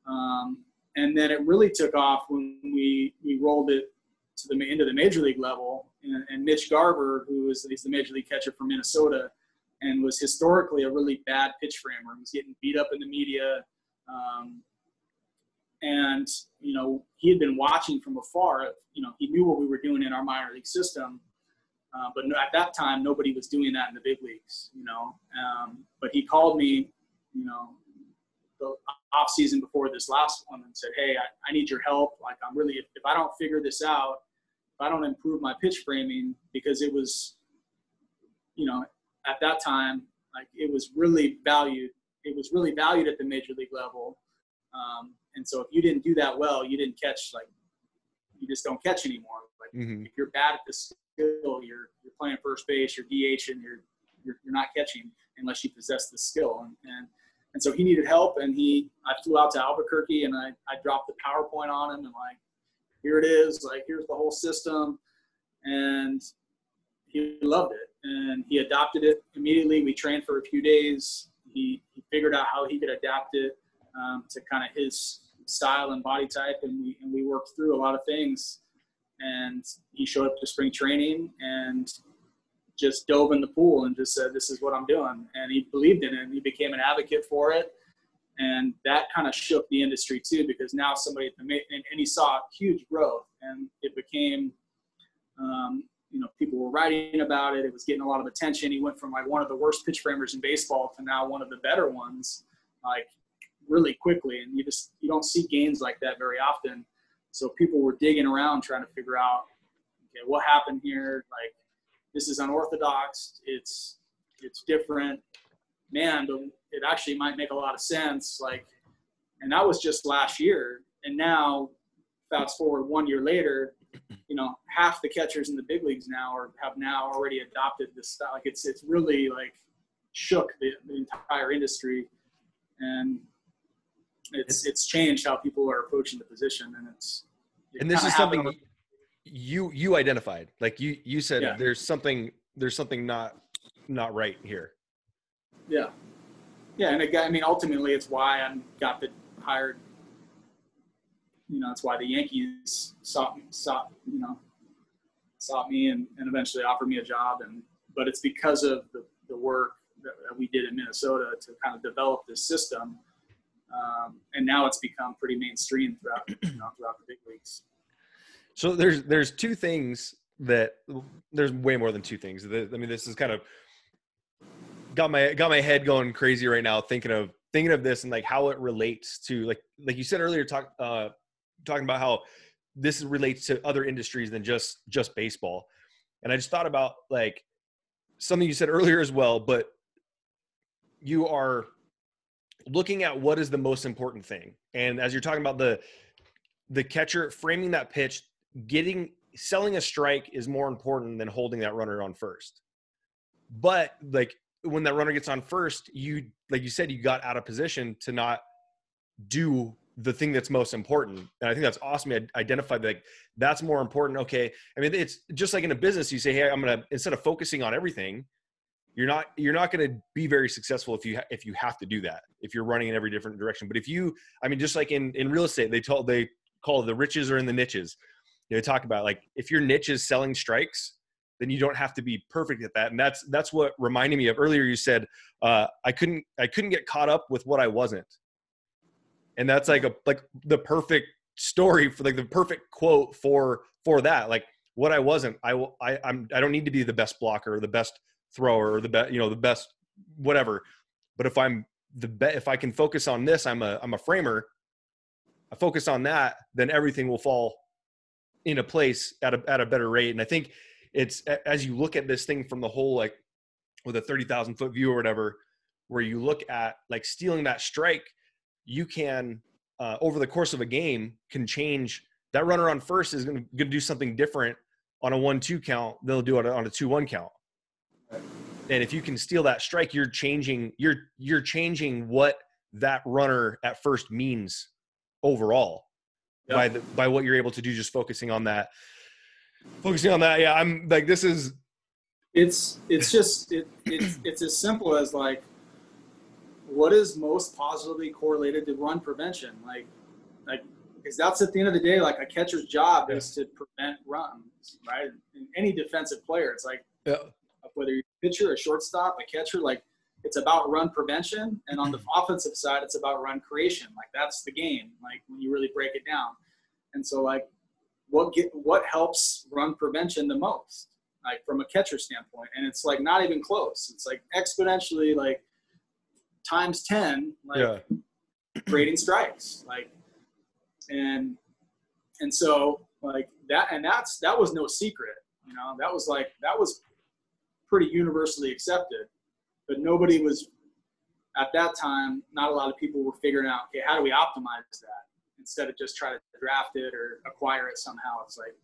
Um, and then it really took off when we we rolled it to the into the major league level. And, and Mitch Garver, who is he's the major league catcher for Minnesota, and was historically a really bad pitch framer, was getting beat up in the media. Um, and you know he had been watching from afar. You know he knew what we were doing in our minor league system, uh, but at that time nobody was doing that in the big leagues. You know, um, but he called me, you know, the off season before this last one and said, "Hey, I, I need your help. Like I'm really if, if I don't figure this out, if I don't improve my pitch framing, because it was, you know, at that time like it was really valued. It was really valued at the major league level." Um, and so if you didn't do that well, you didn't catch like you just don't catch anymore. Like mm-hmm. if you're bad at the skill, you're you're playing first base, you're DH, and you're you're, you're not catching unless you possess the skill. And, and and so he needed help, and he I flew out to Albuquerque, and I I dropped the PowerPoint on him, and like here it is, like here's the whole system, and he loved it, and he adopted it immediately. We trained for a few days. He, he figured out how he could adapt it um, to kind of his style and body type, and we and we worked through a lot of things. And he showed up to spring training and just dove in the pool and just said, "This is what I'm doing," and he believed in it. and He became an advocate for it, and that kind of shook the industry too because now somebody and, and he saw huge growth, and it became. Um, you know, people were writing about it. It was getting a lot of attention. He went from like one of the worst pitch framers in baseball to now one of the better ones. Like really quickly, and you just you don't see gains like that very often. So people were digging around trying to figure out, okay, what happened here? Like, this is unorthodox. It's it's different. Man, it actually might make a lot of sense. Like, and that was just last year. And now, fast forward one year later, you know, half the catchers in the big leagues now are have now already adopted this style. Like, it's it's really like shook the, the entire industry. And it's it's changed how people are approaching the position, and it's and this is something you you identified. Like you you said, yeah. there's something there's something not not right here. Yeah, yeah, and it, I mean, ultimately, it's why I got the hired. You know, it's why the Yankees sought sought you know sought me and, and eventually offered me a job, and but it's because of the, the work that we did in Minnesota to kind of develop this system um, and now it's become pretty mainstream throughout you know, throughout the big leagues. So there's there's two things that there's way more than two things. I mean, this is kind of got my got my head going crazy right now thinking of thinking of this and like how it relates to like like you said earlier talk uh talking about how this relates to other industries than just just baseball and i just thought about like something you said earlier as well but you are looking at what is the most important thing. And as you're talking about the the catcher framing that pitch, getting selling a strike is more important than holding that runner on first. But like when that runner gets on first, you like you said, you got out of position to not do the thing that's most important. And I think that's awesome. I identified that that's more important. Okay. I mean, it's just like in a business, you say, Hey, I'm going to, instead of focusing on everything, you're not you're not going to be very successful if you ha- if you have to do that if you're running in every different direction but if you i mean just like in in real estate they told they call the riches are in the niches you they talk about like if your niche is selling strikes then you don't have to be perfect at that and that's that's what reminded me of earlier you said uh, i couldn't i couldn't get caught up with what i wasn't and that's like a like the perfect story for like the perfect quote for for that like what i wasn't i will i i'm i don't need to be the best blocker or the best thrower or the best, you know, the best whatever. But if I'm the best, if I can focus on this, I'm a I'm a framer. I focus on that, then everything will fall into place at a at a better rate. And I think it's as you look at this thing from the whole like with a 30,000 foot view or whatever, where you look at like stealing that strike, you can uh, over the course of a game can change that runner on first is going to do something different on a one-two count than they'll do it on a two-one count. And if you can steal that strike, you're changing you're you're changing what that runner at first means overall yep. by the by what you're able to do just focusing on that focusing on that yeah i'm like this is it's it's just it, it's it's as simple as like what is most positively correlated to run prevention like like because that's at the end of the day like a catcher's job yeah. is to prevent runs right in any defensive player it's like yeah. whether you're a pitcher a shortstop a catcher like it's about run prevention and on the mm-hmm. offensive side it's about run creation like that's the game like when you really break it down and so like what get what helps run prevention the most like from a catcher standpoint and it's like not even close it's like exponentially like times 10 like yeah. creating strikes like and and so like that and that's that was no secret you know that was like that was pretty universally accepted but nobody was at that time. Not a lot of people were figuring out, okay, how do we optimize that instead of just try to draft it or acquire it somehow? It's like,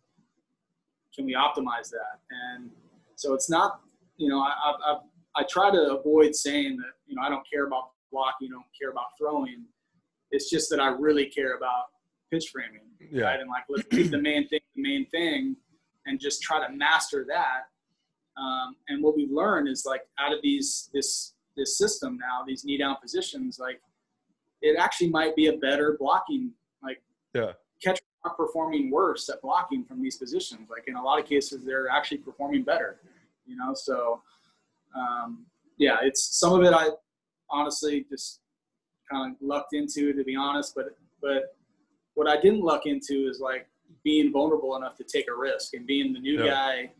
can we optimize that? And so it's not, you know, I, I, I try to avoid saying that, you know, I don't care about blocking, I don't care about throwing. It's just that I really care about pitch framing, yeah. right? And like, let's keep the main thing the main thing, and just try to master that um, and what we've learned is like out of these this this system now, these knee down positions, like it actually might be a better blocking yeah catchers are performing worse at blocking from these positions. Like in a lot of cases, they're actually performing better. You know, so um, yeah, it's some of it I honestly just kind of lucked into to be honest, but but what I didn't luck into is like being vulnerable enough to take a risk and being the new yeah. guy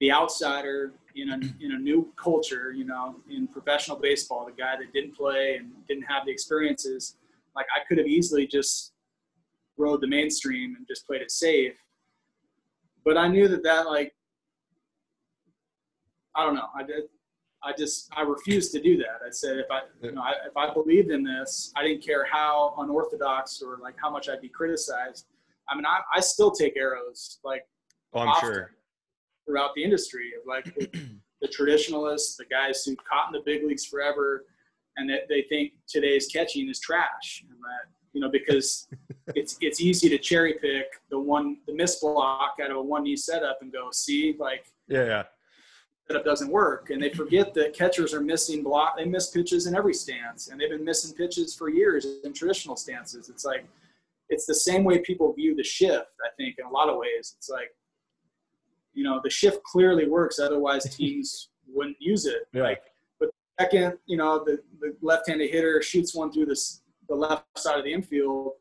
the outsider in a in a new culture, you know, in professional baseball, the guy that didn't play and didn't have the experiences, like I could have easily just rode the mainstream and just played it safe. But I knew that that like I don't know. I did. I just I refused to do that. I said if I you know I, if I believed in this, I didn't care how unorthodox or like how much I'd be criticized. I mean, I, I still take arrows like. Oh, I'm sure throughout the industry of like the, the traditionalists, the guys who caught in the big leagues forever, and that they think today's catching is trash, and that you know because it's it's easy to cherry pick the one the miss block out of a one knee setup and go see like yeah yeah setup doesn't work, and they forget that catchers are missing block they miss pitches in every stance, and they've been missing pitches for years in traditional stances. It's like it's the same way people view the shift. I think in a lot of ways, it's like you know the shift clearly works otherwise teams wouldn't use it yeah. like but second you know the, the left-handed hitter shoots one through this the left side of the infield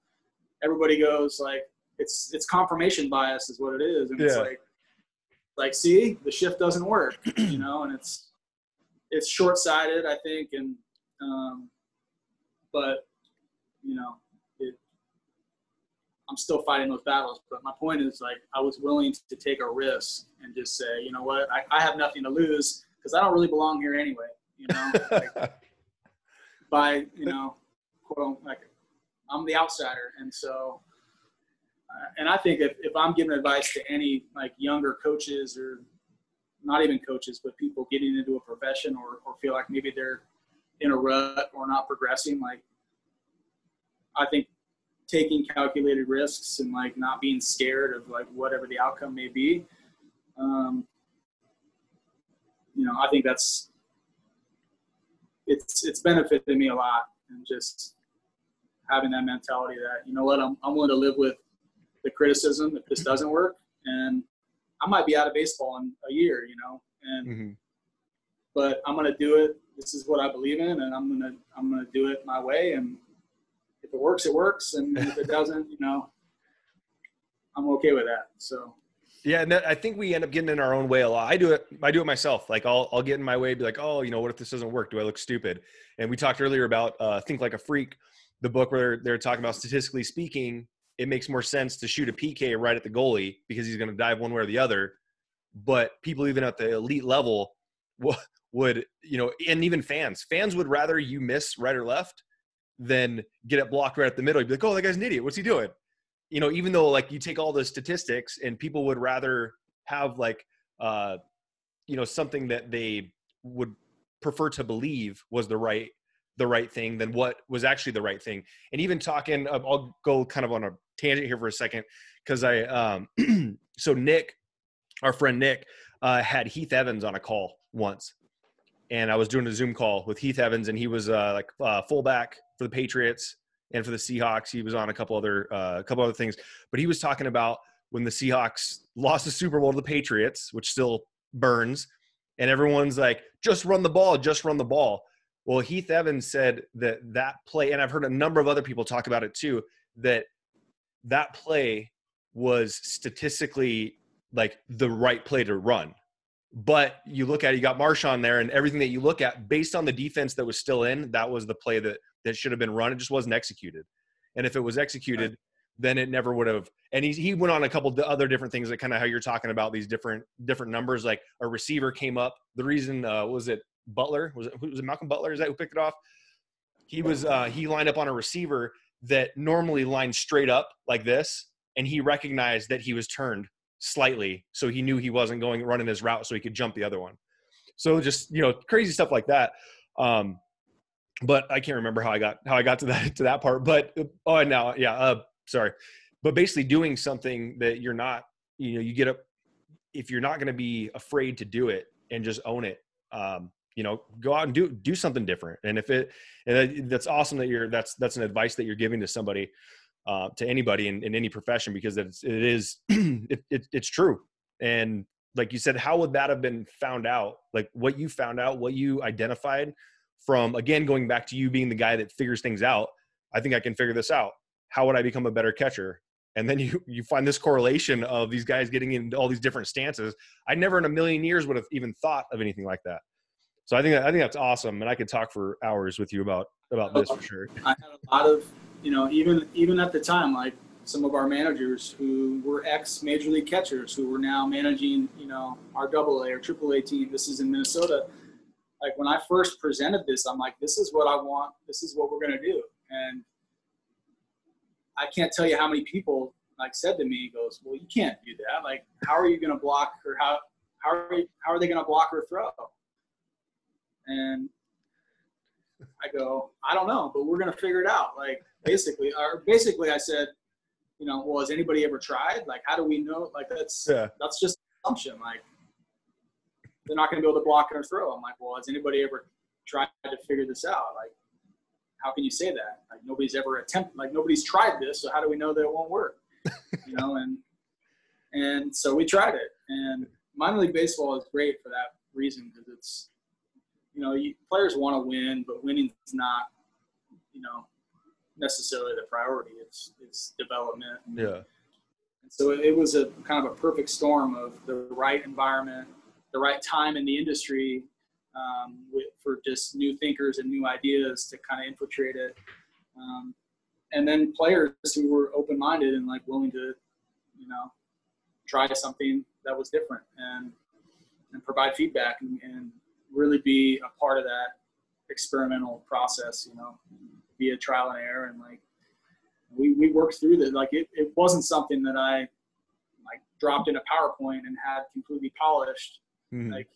everybody goes like it's it's confirmation bias is what it is and yeah. it's like like see the shift doesn't work you know and it's it's short-sighted i think and um but you know I'm still fighting those battles. But my point is like I was willing to take a risk and just say, you know what, I, I have nothing to lose because I don't really belong here anyway. You know, like, by you know, quote like I'm the outsider, and so. Uh, and I think if, if I'm giving advice to any like younger coaches or not even coaches, but people getting into a profession or, or feel like maybe they're in a rut or not progressing, like I think taking calculated risks and like not being scared of like whatever the outcome may be. Um, you know, I think that's it's it's benefited me a lot and just having that mentality that you know what I'm I'm willing to live with the criticism if this doesn't work and I might be out of baseball in a year, you know, and mm-hmm. but I'm gonna do it. This is what I believe in, and I'm gonna I'm gonna do it my way, and if it works, it works, and if it doesn't, you know, I'm okay with that. So. Yeah, and I think we end up getting in our own way a lot. I do it. I do it myself. Like I'll I'll get in my way, be like, oh, you know, what if this doesn't work? Do I look stupid? And we talked earlier about uh, think like a freak. The book where they're talking about statistically speaking, it makes more sense to shoot a PK right at the goalie because he's going to dive one way or the other. But people even at the elite level would, you know, and even fans, fans would rather you miss right or left than get it blocked right at the middle. You'd be like, oh, that guy's an idiot. What's he doing? You know, even though like you take all the statistics and people would rather have like, uh, you know, something that they would prefer to believe was the right the right thing than what was actually the right thing. And even talking, I'll go kind of on a tangent here for a second because I, um, so Nick, our friend Nick, uh, had Heath Evans on a call once, and I was doing a Zoom call with Heath Evans, and he was uh, like uh, fullback for the Patriots and for the Seahawks. He was on a couple other uh, a couple other things, but he was talking about when the Seahawks lost the Super Bowl to the Patriots, which still burns, and everyone's like, "Just run the ball, just run the ball." Well, Heath Evans said that that play, and I've heard a number of other people talk about it too, that that play was statistically like the right play to run. But you look at it, you got Marshawn there, and everything that you look at based on the defense that was still in, that was the play that that should have been run. It just wasn't executed. And if it was executed, then it never would have. And he he went on a couple of other different things, like kind of how you're talking about these different different numbers. Like a receiver came up. The reason uh, was it Butler was it was it Malcolm Butler? Is that who picked it off? He was uh, he lined up on a receiver that normally lined straight up like this, and he recognized that he was turned slightly, so he knew he wasn't going running his route, so he could jump the other one. So just you know crazy stuff like that. Um, but I can't remember how I got how I got to that to that part. But oh, now yeah, uh, sorry. But basically, doing something that you're not, you know, you get up if you're not going to be afraid to do it and just own it. Um, you know, go out and do do something different. And if it, and that's awesome that you're that's that's an advice that you're giving to somebody, uh, to anybody in, in any profession because it's it is it, it, it's true. And like you said, how would that have been found out? Like what you found out, what you identified from again going back to you being the guy that figures things out i think i can figure this out how would i become a better catcher and then you you find this correlation of these guys getting into all these different stances i never in a million years would have even thought of anything like that so i think i think that's awesome and i could talk for hours with you about about this for sure i had a lot of you know even even at the time like some of our managers who were ex major league catchers who were now managing you know our double a or triple a team this is in minnesota like when I first presented this, I'm like, this is what I want. This is what we're to do. And I can't tell you how many people like said to me, goes, well, you can't do that. Like, how are you to block or how, how are, you, how are they to block or throw? And I go, I don't know, but we're going to figure it out. Like basically, or basically I said, you know, well, has anybody ever tried? Like, how do we know? Like that's, yeah. that's just assumption. Like, they're not going to be able to block or throw. I'm like, well, has anybody ever tried to figure this out? Like, how can you say that? Like, nobody's ever attempted, like, nobody's tried this, so how do we know that it won't work? you know, and and so we tried it. And minor league baseball is great for that reason because it's, you know, you, players want to win, but winning is not, you know, necessarily the priority. It's it's development. Yeah. And so it was a kind of a perfect storm of the right environment, the right time in the industry um, with, for just new thinkers and new ideas to kind of infiltrate it. Um, and then players who were open-minded and like willing to, you know, try something that was different and and provide feedback and, and really be a part of that experimental process. You know, be a trial and error and like we we worked through that. Like it, it wasn't something that I like dropped in a PowerPoint and had completely polished Mm-hmm. Like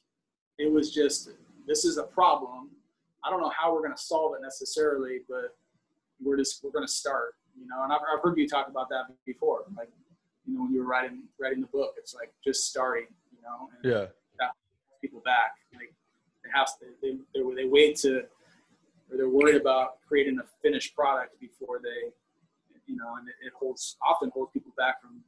it was just this is a problem. I don't know how we're going to solve it necessarily, but we're just we're going to start. You know, and I've, I've heard you talk about that before. Like you know when you were writing writing the book, it's like just starting. You know, yeah. That people back. Like they have to, they they, they wait to or they're worried about creating a finished product before they you know and it, it holds often holds people back from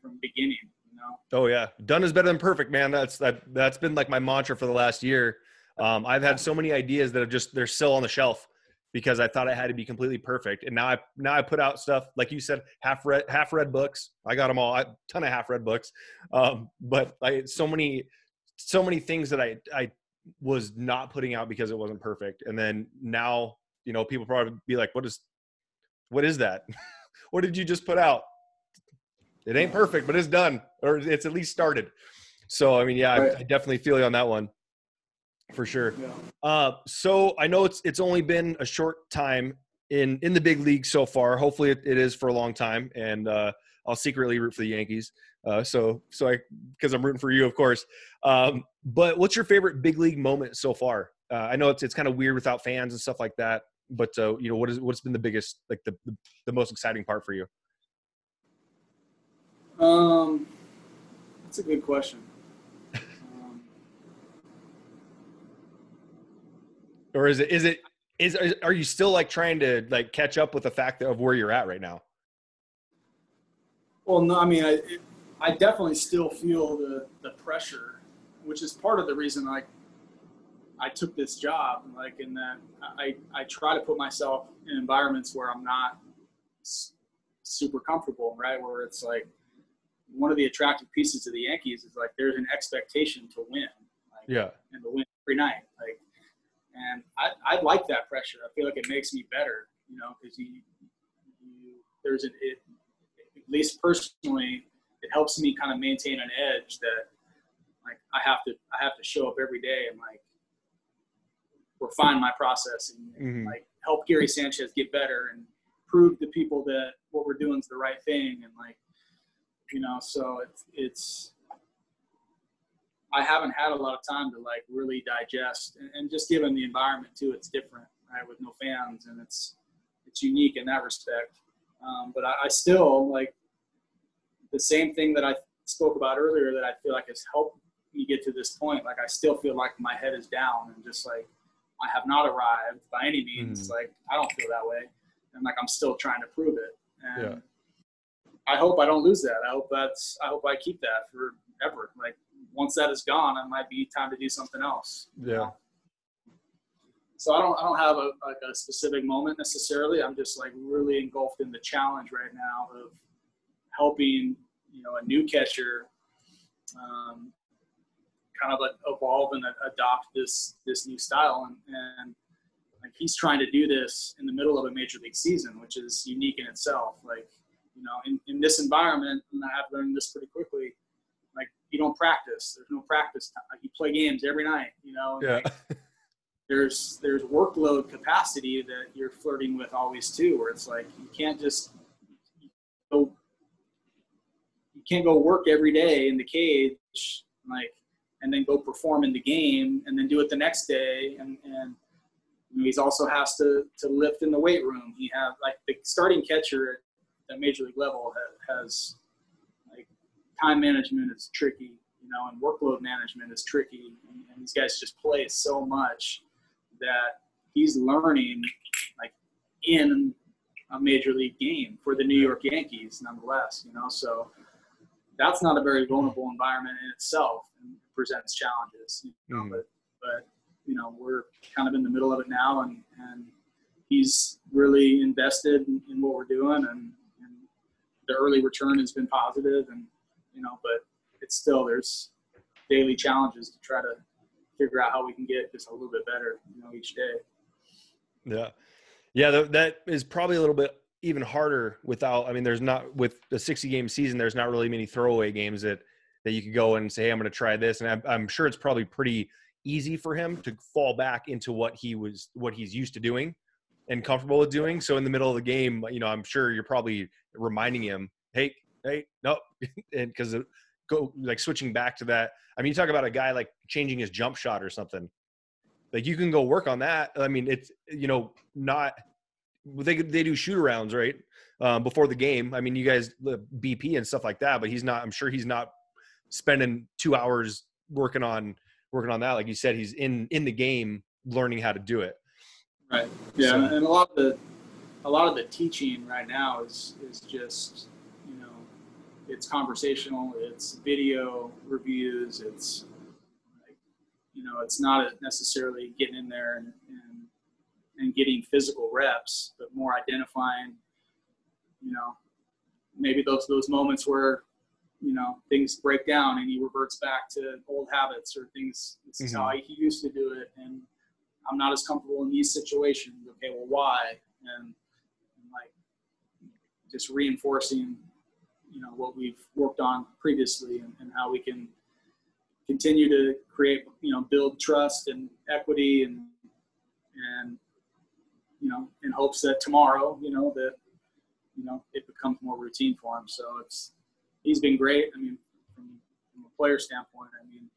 from beginning you know? Oh yeah, done is better than perfect, man. That's that that's been like my mantra for the last year. Um, I've had so many ideas that have just they're still on the shelf because I thought I had to be completely perfect, and now I now I put out stuff like you said, half read half read books. I got them all, a ton of half read books, um, but I so many so many things that I I was not putting out because it wasn't perfect, and then now you know people probably be like, what is what is that? what did you just put out? It ain't perfect, but it's done, or it's at least started. So I mean, yeah, right. I, I, definitely feel you on that one, for sure. Yeah. Uh, so I know it's it's only been a short time in in the big league so far. Hopefully, it, it is for a long time, and uh, I'll secretly root for the Yankees. Uh, so so I because I'm rooting for you, of course. Um, but what's your favorite big league moment so far? Uh, I know it's it's kind of weird without fans and stuff like that, but uh, you know what is what's been the biggest like the the, the most exciting part for you? Um, that's a good question. Um, or is it is it is are you still like trying to like catch up with the fact of where you're at right now? Well, no, I mean, I, it, I definitely still feel the, the pressure, which is part of the reason I I took this job. Like in that, I I try to put myself in environments where I'm not super comfortable, right? Where it's like one of the attractive pieces of the Yankees is like there's an expectation to win. Like, yeah. And to win every night, like, and I I like that pressure. I feel like it makes me better, you know, because you, you there's an it at least personally helps me kind of maintain an edge that like I have to I have to show up every day and like refine my process and, mm-hmm. like help Gary Sanchez get better and prove to people that what we're doing is the right thing and like you know so it's it's I haven't had a lot of time to like really digest and, and just given the environment too it's different right with no fans and it's it's unique in that respect um, but I, I still like the same thing that I spoke about earlier that I feel like has helped me get to this point. Like I still feel like my head is down and just like I have not arrived by any means. Mm. Like I don't feel that way, and like I'm still trying to prove it. And yeah. I hope I don't lose that. I hope that's. I hope I keep that forever. Like once that is gone, it might be time to do something else. Yeah. Know? So I don't. I don't have a like a specific moment necessarily. I'm just like really engulfed in the challenge right now of helping you know a new catcher um, kind of evolve and adopt this this new style. And, and like he's trying to do this in the middle of a major league season which is unique in itself. Like you know in, in this environment and i have learned this pretty quickly like you don't practice. There's no practice time like you play games every night you know? Yeah. Like, there's there's workload capacity that you're flirting with always too where it's like you can't just go you can't go work every day in the cage like and then go perform in the game and then do it the next day. And and he's also has to to lift in the weight room. He have like the starting catcher at the major league level has like time management is tricky you know and workload management is tricky. And, and these guys just play so much that he's learning like in a major league game for the New York Yankees nonetheless you know? So that's not a very vulnerable environment in itself and presents challenges. You know, mm. But but you know we're kind of in the middle of it now, and and he's really invested in, in what we're doing, and, and the early return has been positive, and you know, but it's still there's daily challenges to try to figure out how we can get just a little bit better, you know, each day. Yeah, yeah, that is probably a little bit even harder without i mean there's not with the 60 game season there's not really many throwaway games that that you could go and say hey, i'm going to try this. And I'm, I'm, sure it's probably pretty easy for him to fall back into what he was what he's used to doing and comfortable with doing. So in the middle of the game you know i'm sure you're probably reminding him hey hey no and because go like switching back to that i mean you talk about a guy like changing his jump shot or something. Like you can go work on that. I mean it's you know not they they do shoot arounds right um, before the game. I mean, you guys BP and stuff like that, but he's not. I'm sure he's not spending two hours working on working on that. Like you said, he's in in the game learning how to do it. Right. Yeah, so, and a lot of the a lot of the teaching right now is is just you know it's conversational, it's video reviews, it's like, you know it's not necessarily getting in there and, and and getting physical reps, but more identifying, you know, maybe those those moments where you know things break down and he reverts back to old habits or things. This is mm-hmm. how he used to do it, and I'm not as comfortable in these situations. Okay, well, why? And, and like just reinforcing, you know, what we've worked on previously and, and how we can continue to create, you know, build trust and equity and, and, you know, in hopes that tomorrow, you know, that, you know, it becomes more routine for him. So it's, he's been great. I mean, from, from a player standpoint, I mean,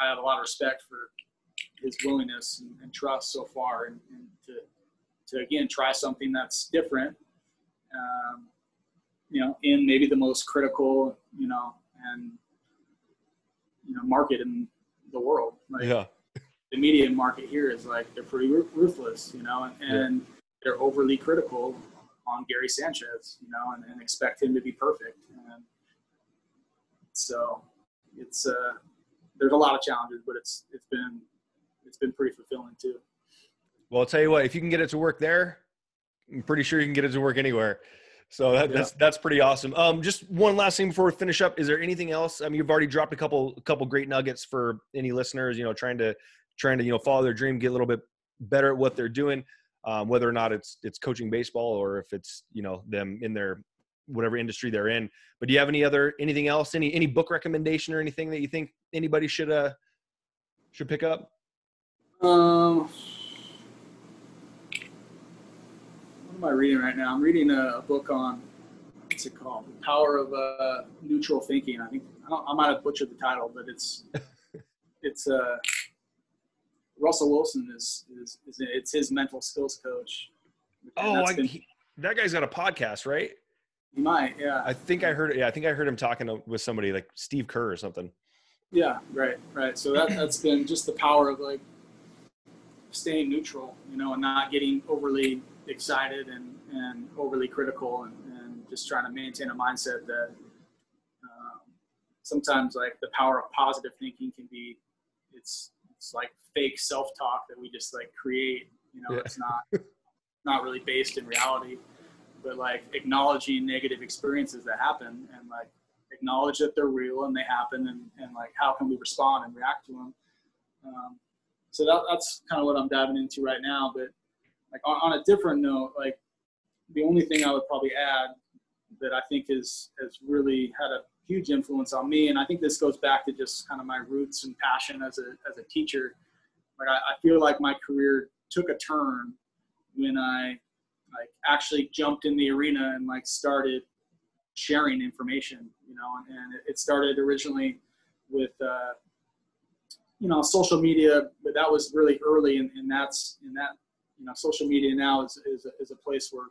I have a lot of respect for his willingness and, and trust so far and, and, to, to again try something that's different um, you know in maybe the most critical you know and you know market in the world like yeah the media market here is like they're pretty ruthless you know and, and yeah. they're overly critical on Gary Sanchez you know and, and expect him to be perfect and so it's uh there's a lot of challenges but it's it's been it's been pretty fulfilling too. Well, I'll tell you what, if you can get it to work there, I'm pretty sure you can get it to work anywhere. So that, yeah. that's that's pretty awesome. Um, just one last thing before we finish up. Is there anything else? I mean, you've already dropped a couple a couple great nuggets for any listeners. You know, trying to trying to you know follow their dream, get a little bit better at what they're doing. Um, whether or not it's it's coaching baseball or if it's you know them in their whatever industry they're in. But do you have any other anything else? Any any book recommendation or anything that you think anybody should uh should pick up? Um, what am I reading right now? I'm reading a, a book on what's it called? The Power of uh, Neutral Thinking. I think I, I, might have butchered the title, but it's it's uh, Russell Wilson is, is, is it's his mental skills coach. Oh, I, been, he, that guy's got a podcast, right? He might, yeah. I think I heard. Yeah, I think I heard him talking with somebody like Steve Kerr or something. Yeah, right, right. So that that's been just the power of like staying neutral, you know, and not getting overly excited and, and overly critical and, and just trying to maintain a mindset that um, sometimes like the power of positive thinking can be, it's, it's like fake self-talk that we just like create, you know, yeah. it's not, not really based in reality, but like acknowledging negative experiences that happen and like acknowledge that they're real and they happen and, and like how can we respond and react to them um, so that, that's kind of what I'm diving into right now. But like on, on, a different note, like the only thing I would probably add that I think is has really had a huge influence on me, and I think this goes back to just kind of my roots and passion as a as a teacher. Like I, I feel like my career took a turn when I like actually jumped in the arena and like started sharing information, you know, and, and it started originally with uh, you know, social media, but that was really early, and, and that's in that, you know, social media now is, is, a, is a place where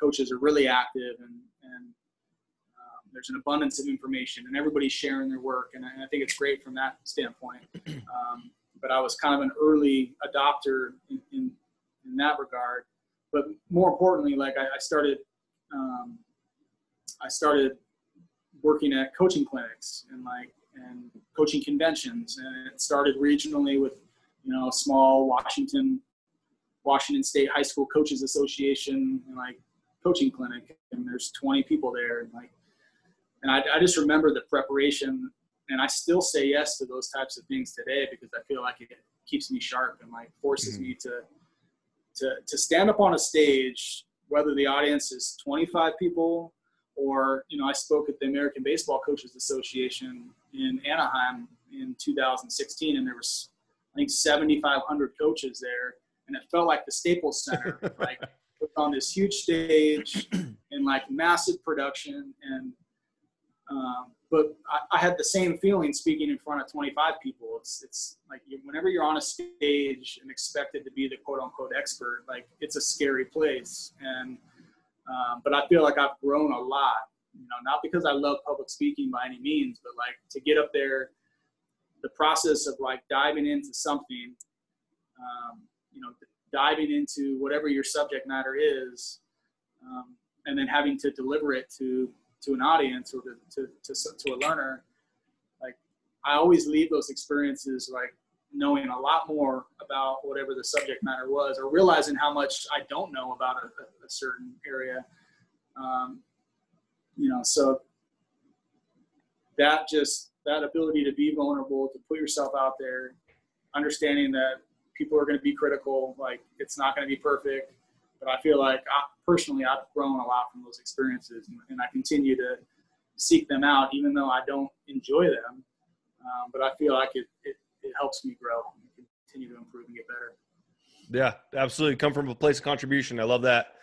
coaches are really active and, and there's an abundance of information and everybody's sharing their work. And I, and I think it's great from that standpoint. Um, but I was kind of an early adopter in, in, in that regard. But more importantly, like I, I started, um, I started working at coaching clinics and like and coaching conventions. And it started regionally with, you know, a small Washington, Washington State High School Coaches Association and like coaching clinic. And there's 20 people there. And like, and I, I just remember the preparation and I still say yes to those types of things today because I feel like it keeps me sharp and like forces mm-hmm. me to, to, to stand up on a stage, whether the audience is 25 people or, you know, I spoke at the American Baseball Coaches Association in Anaheim in 2016, and there was I think 7,500 coaches there, and it felt like the Staples Center, like on this huge stage and like massive production. And um, but I, I, had the same feeling speaking in front of 25 people. It's it's like you, whenever you're on a stage and expected to be the quote unquote expert, like it's a scary place. And um, but I feel like I've grown a lot you know, not because I love public speaking by any means, but like to get up there, the process of like diving into something, um, you know, diving into whatever your subject matter is, um, and then having to deliver it to to an audience or to, to, to, to a learner, like I always leave those experiences like knowing a lot more about whatever the subject matter was or realizing how much I don't know about a, a certain area. Um, you know, so that just that ability to be vulnerable, to put yourself out there, understanding that people are going to be critical, like it's not going to be perfect, but I feel like personally, I've grown a lot from those experiences, and, and I continue to seek them out, even though I don't enjoy them. Um, but I feel like it, it, it helps me grow and continue to improve and get better. Yeah, absolutely. Come from a place of contribution. I love that.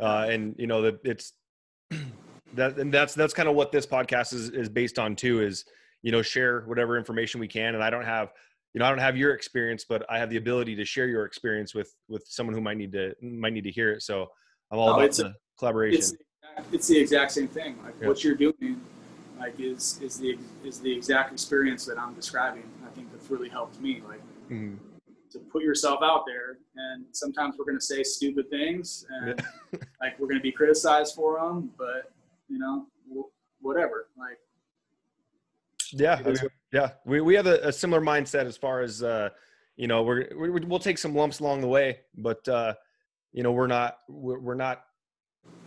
Uh, and you know it's that, and that's that's kind of what this podcast is is based on too. Is you know share whatever information we can. And I don't have you know I don't have your experience, but I have the ability to share your experience with with someone who might need to might need to hear it. So I'm all no, about the a, collaboration. It's, it's, the exact same thing. Like yeah. what you're doing, like is is the is the exact experience that I'm describing. I think that's really helped me. Like. Mm-hmm to put yourself out there. And sometimes we're going to say stupid things and like we're going to be criticized for them, but you know, whatever. Like, yeah, I mean, yeah, we, we have a, a, similar mindset as far as, uh, you know, we're, we, we'll take some lumps along the way, but, uh, you know, we're not, we're, not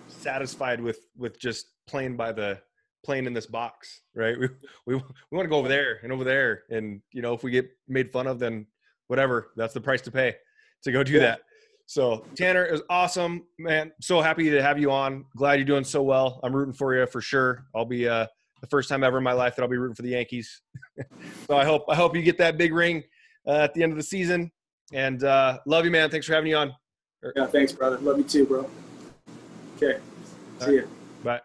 satisfied with, with just playing by the, playing in this box, right? We, we, we want to go over there and over there. And, you know, if we get made fun of, then whatever. That's the price to pay to go do yeah. that. So Tanner is awesome, man. So happy to have you on. Glad you're doing so well. I'm rooting for you for sure. I'll be uh, the first time ever in my life that I'll be rooting for the Yankees. so I hope I hope you get that big ring uh, at the end of the season. And uh, love you, man. Thanks for having you on. Yeah, thanks, brother. Love you too, bro. Okay. See you. Bye.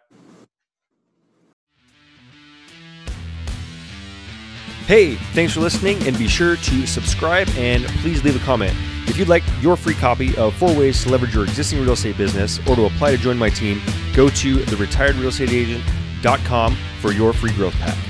Hey, thanks for listening, and be sure to subscribe and please leave a comment. If you'd like your free copy of Four Ways to Leverage Your Existing Real Estate Business or to apply to join my team, go to theretiredrealestateagent.com for your free growth pack.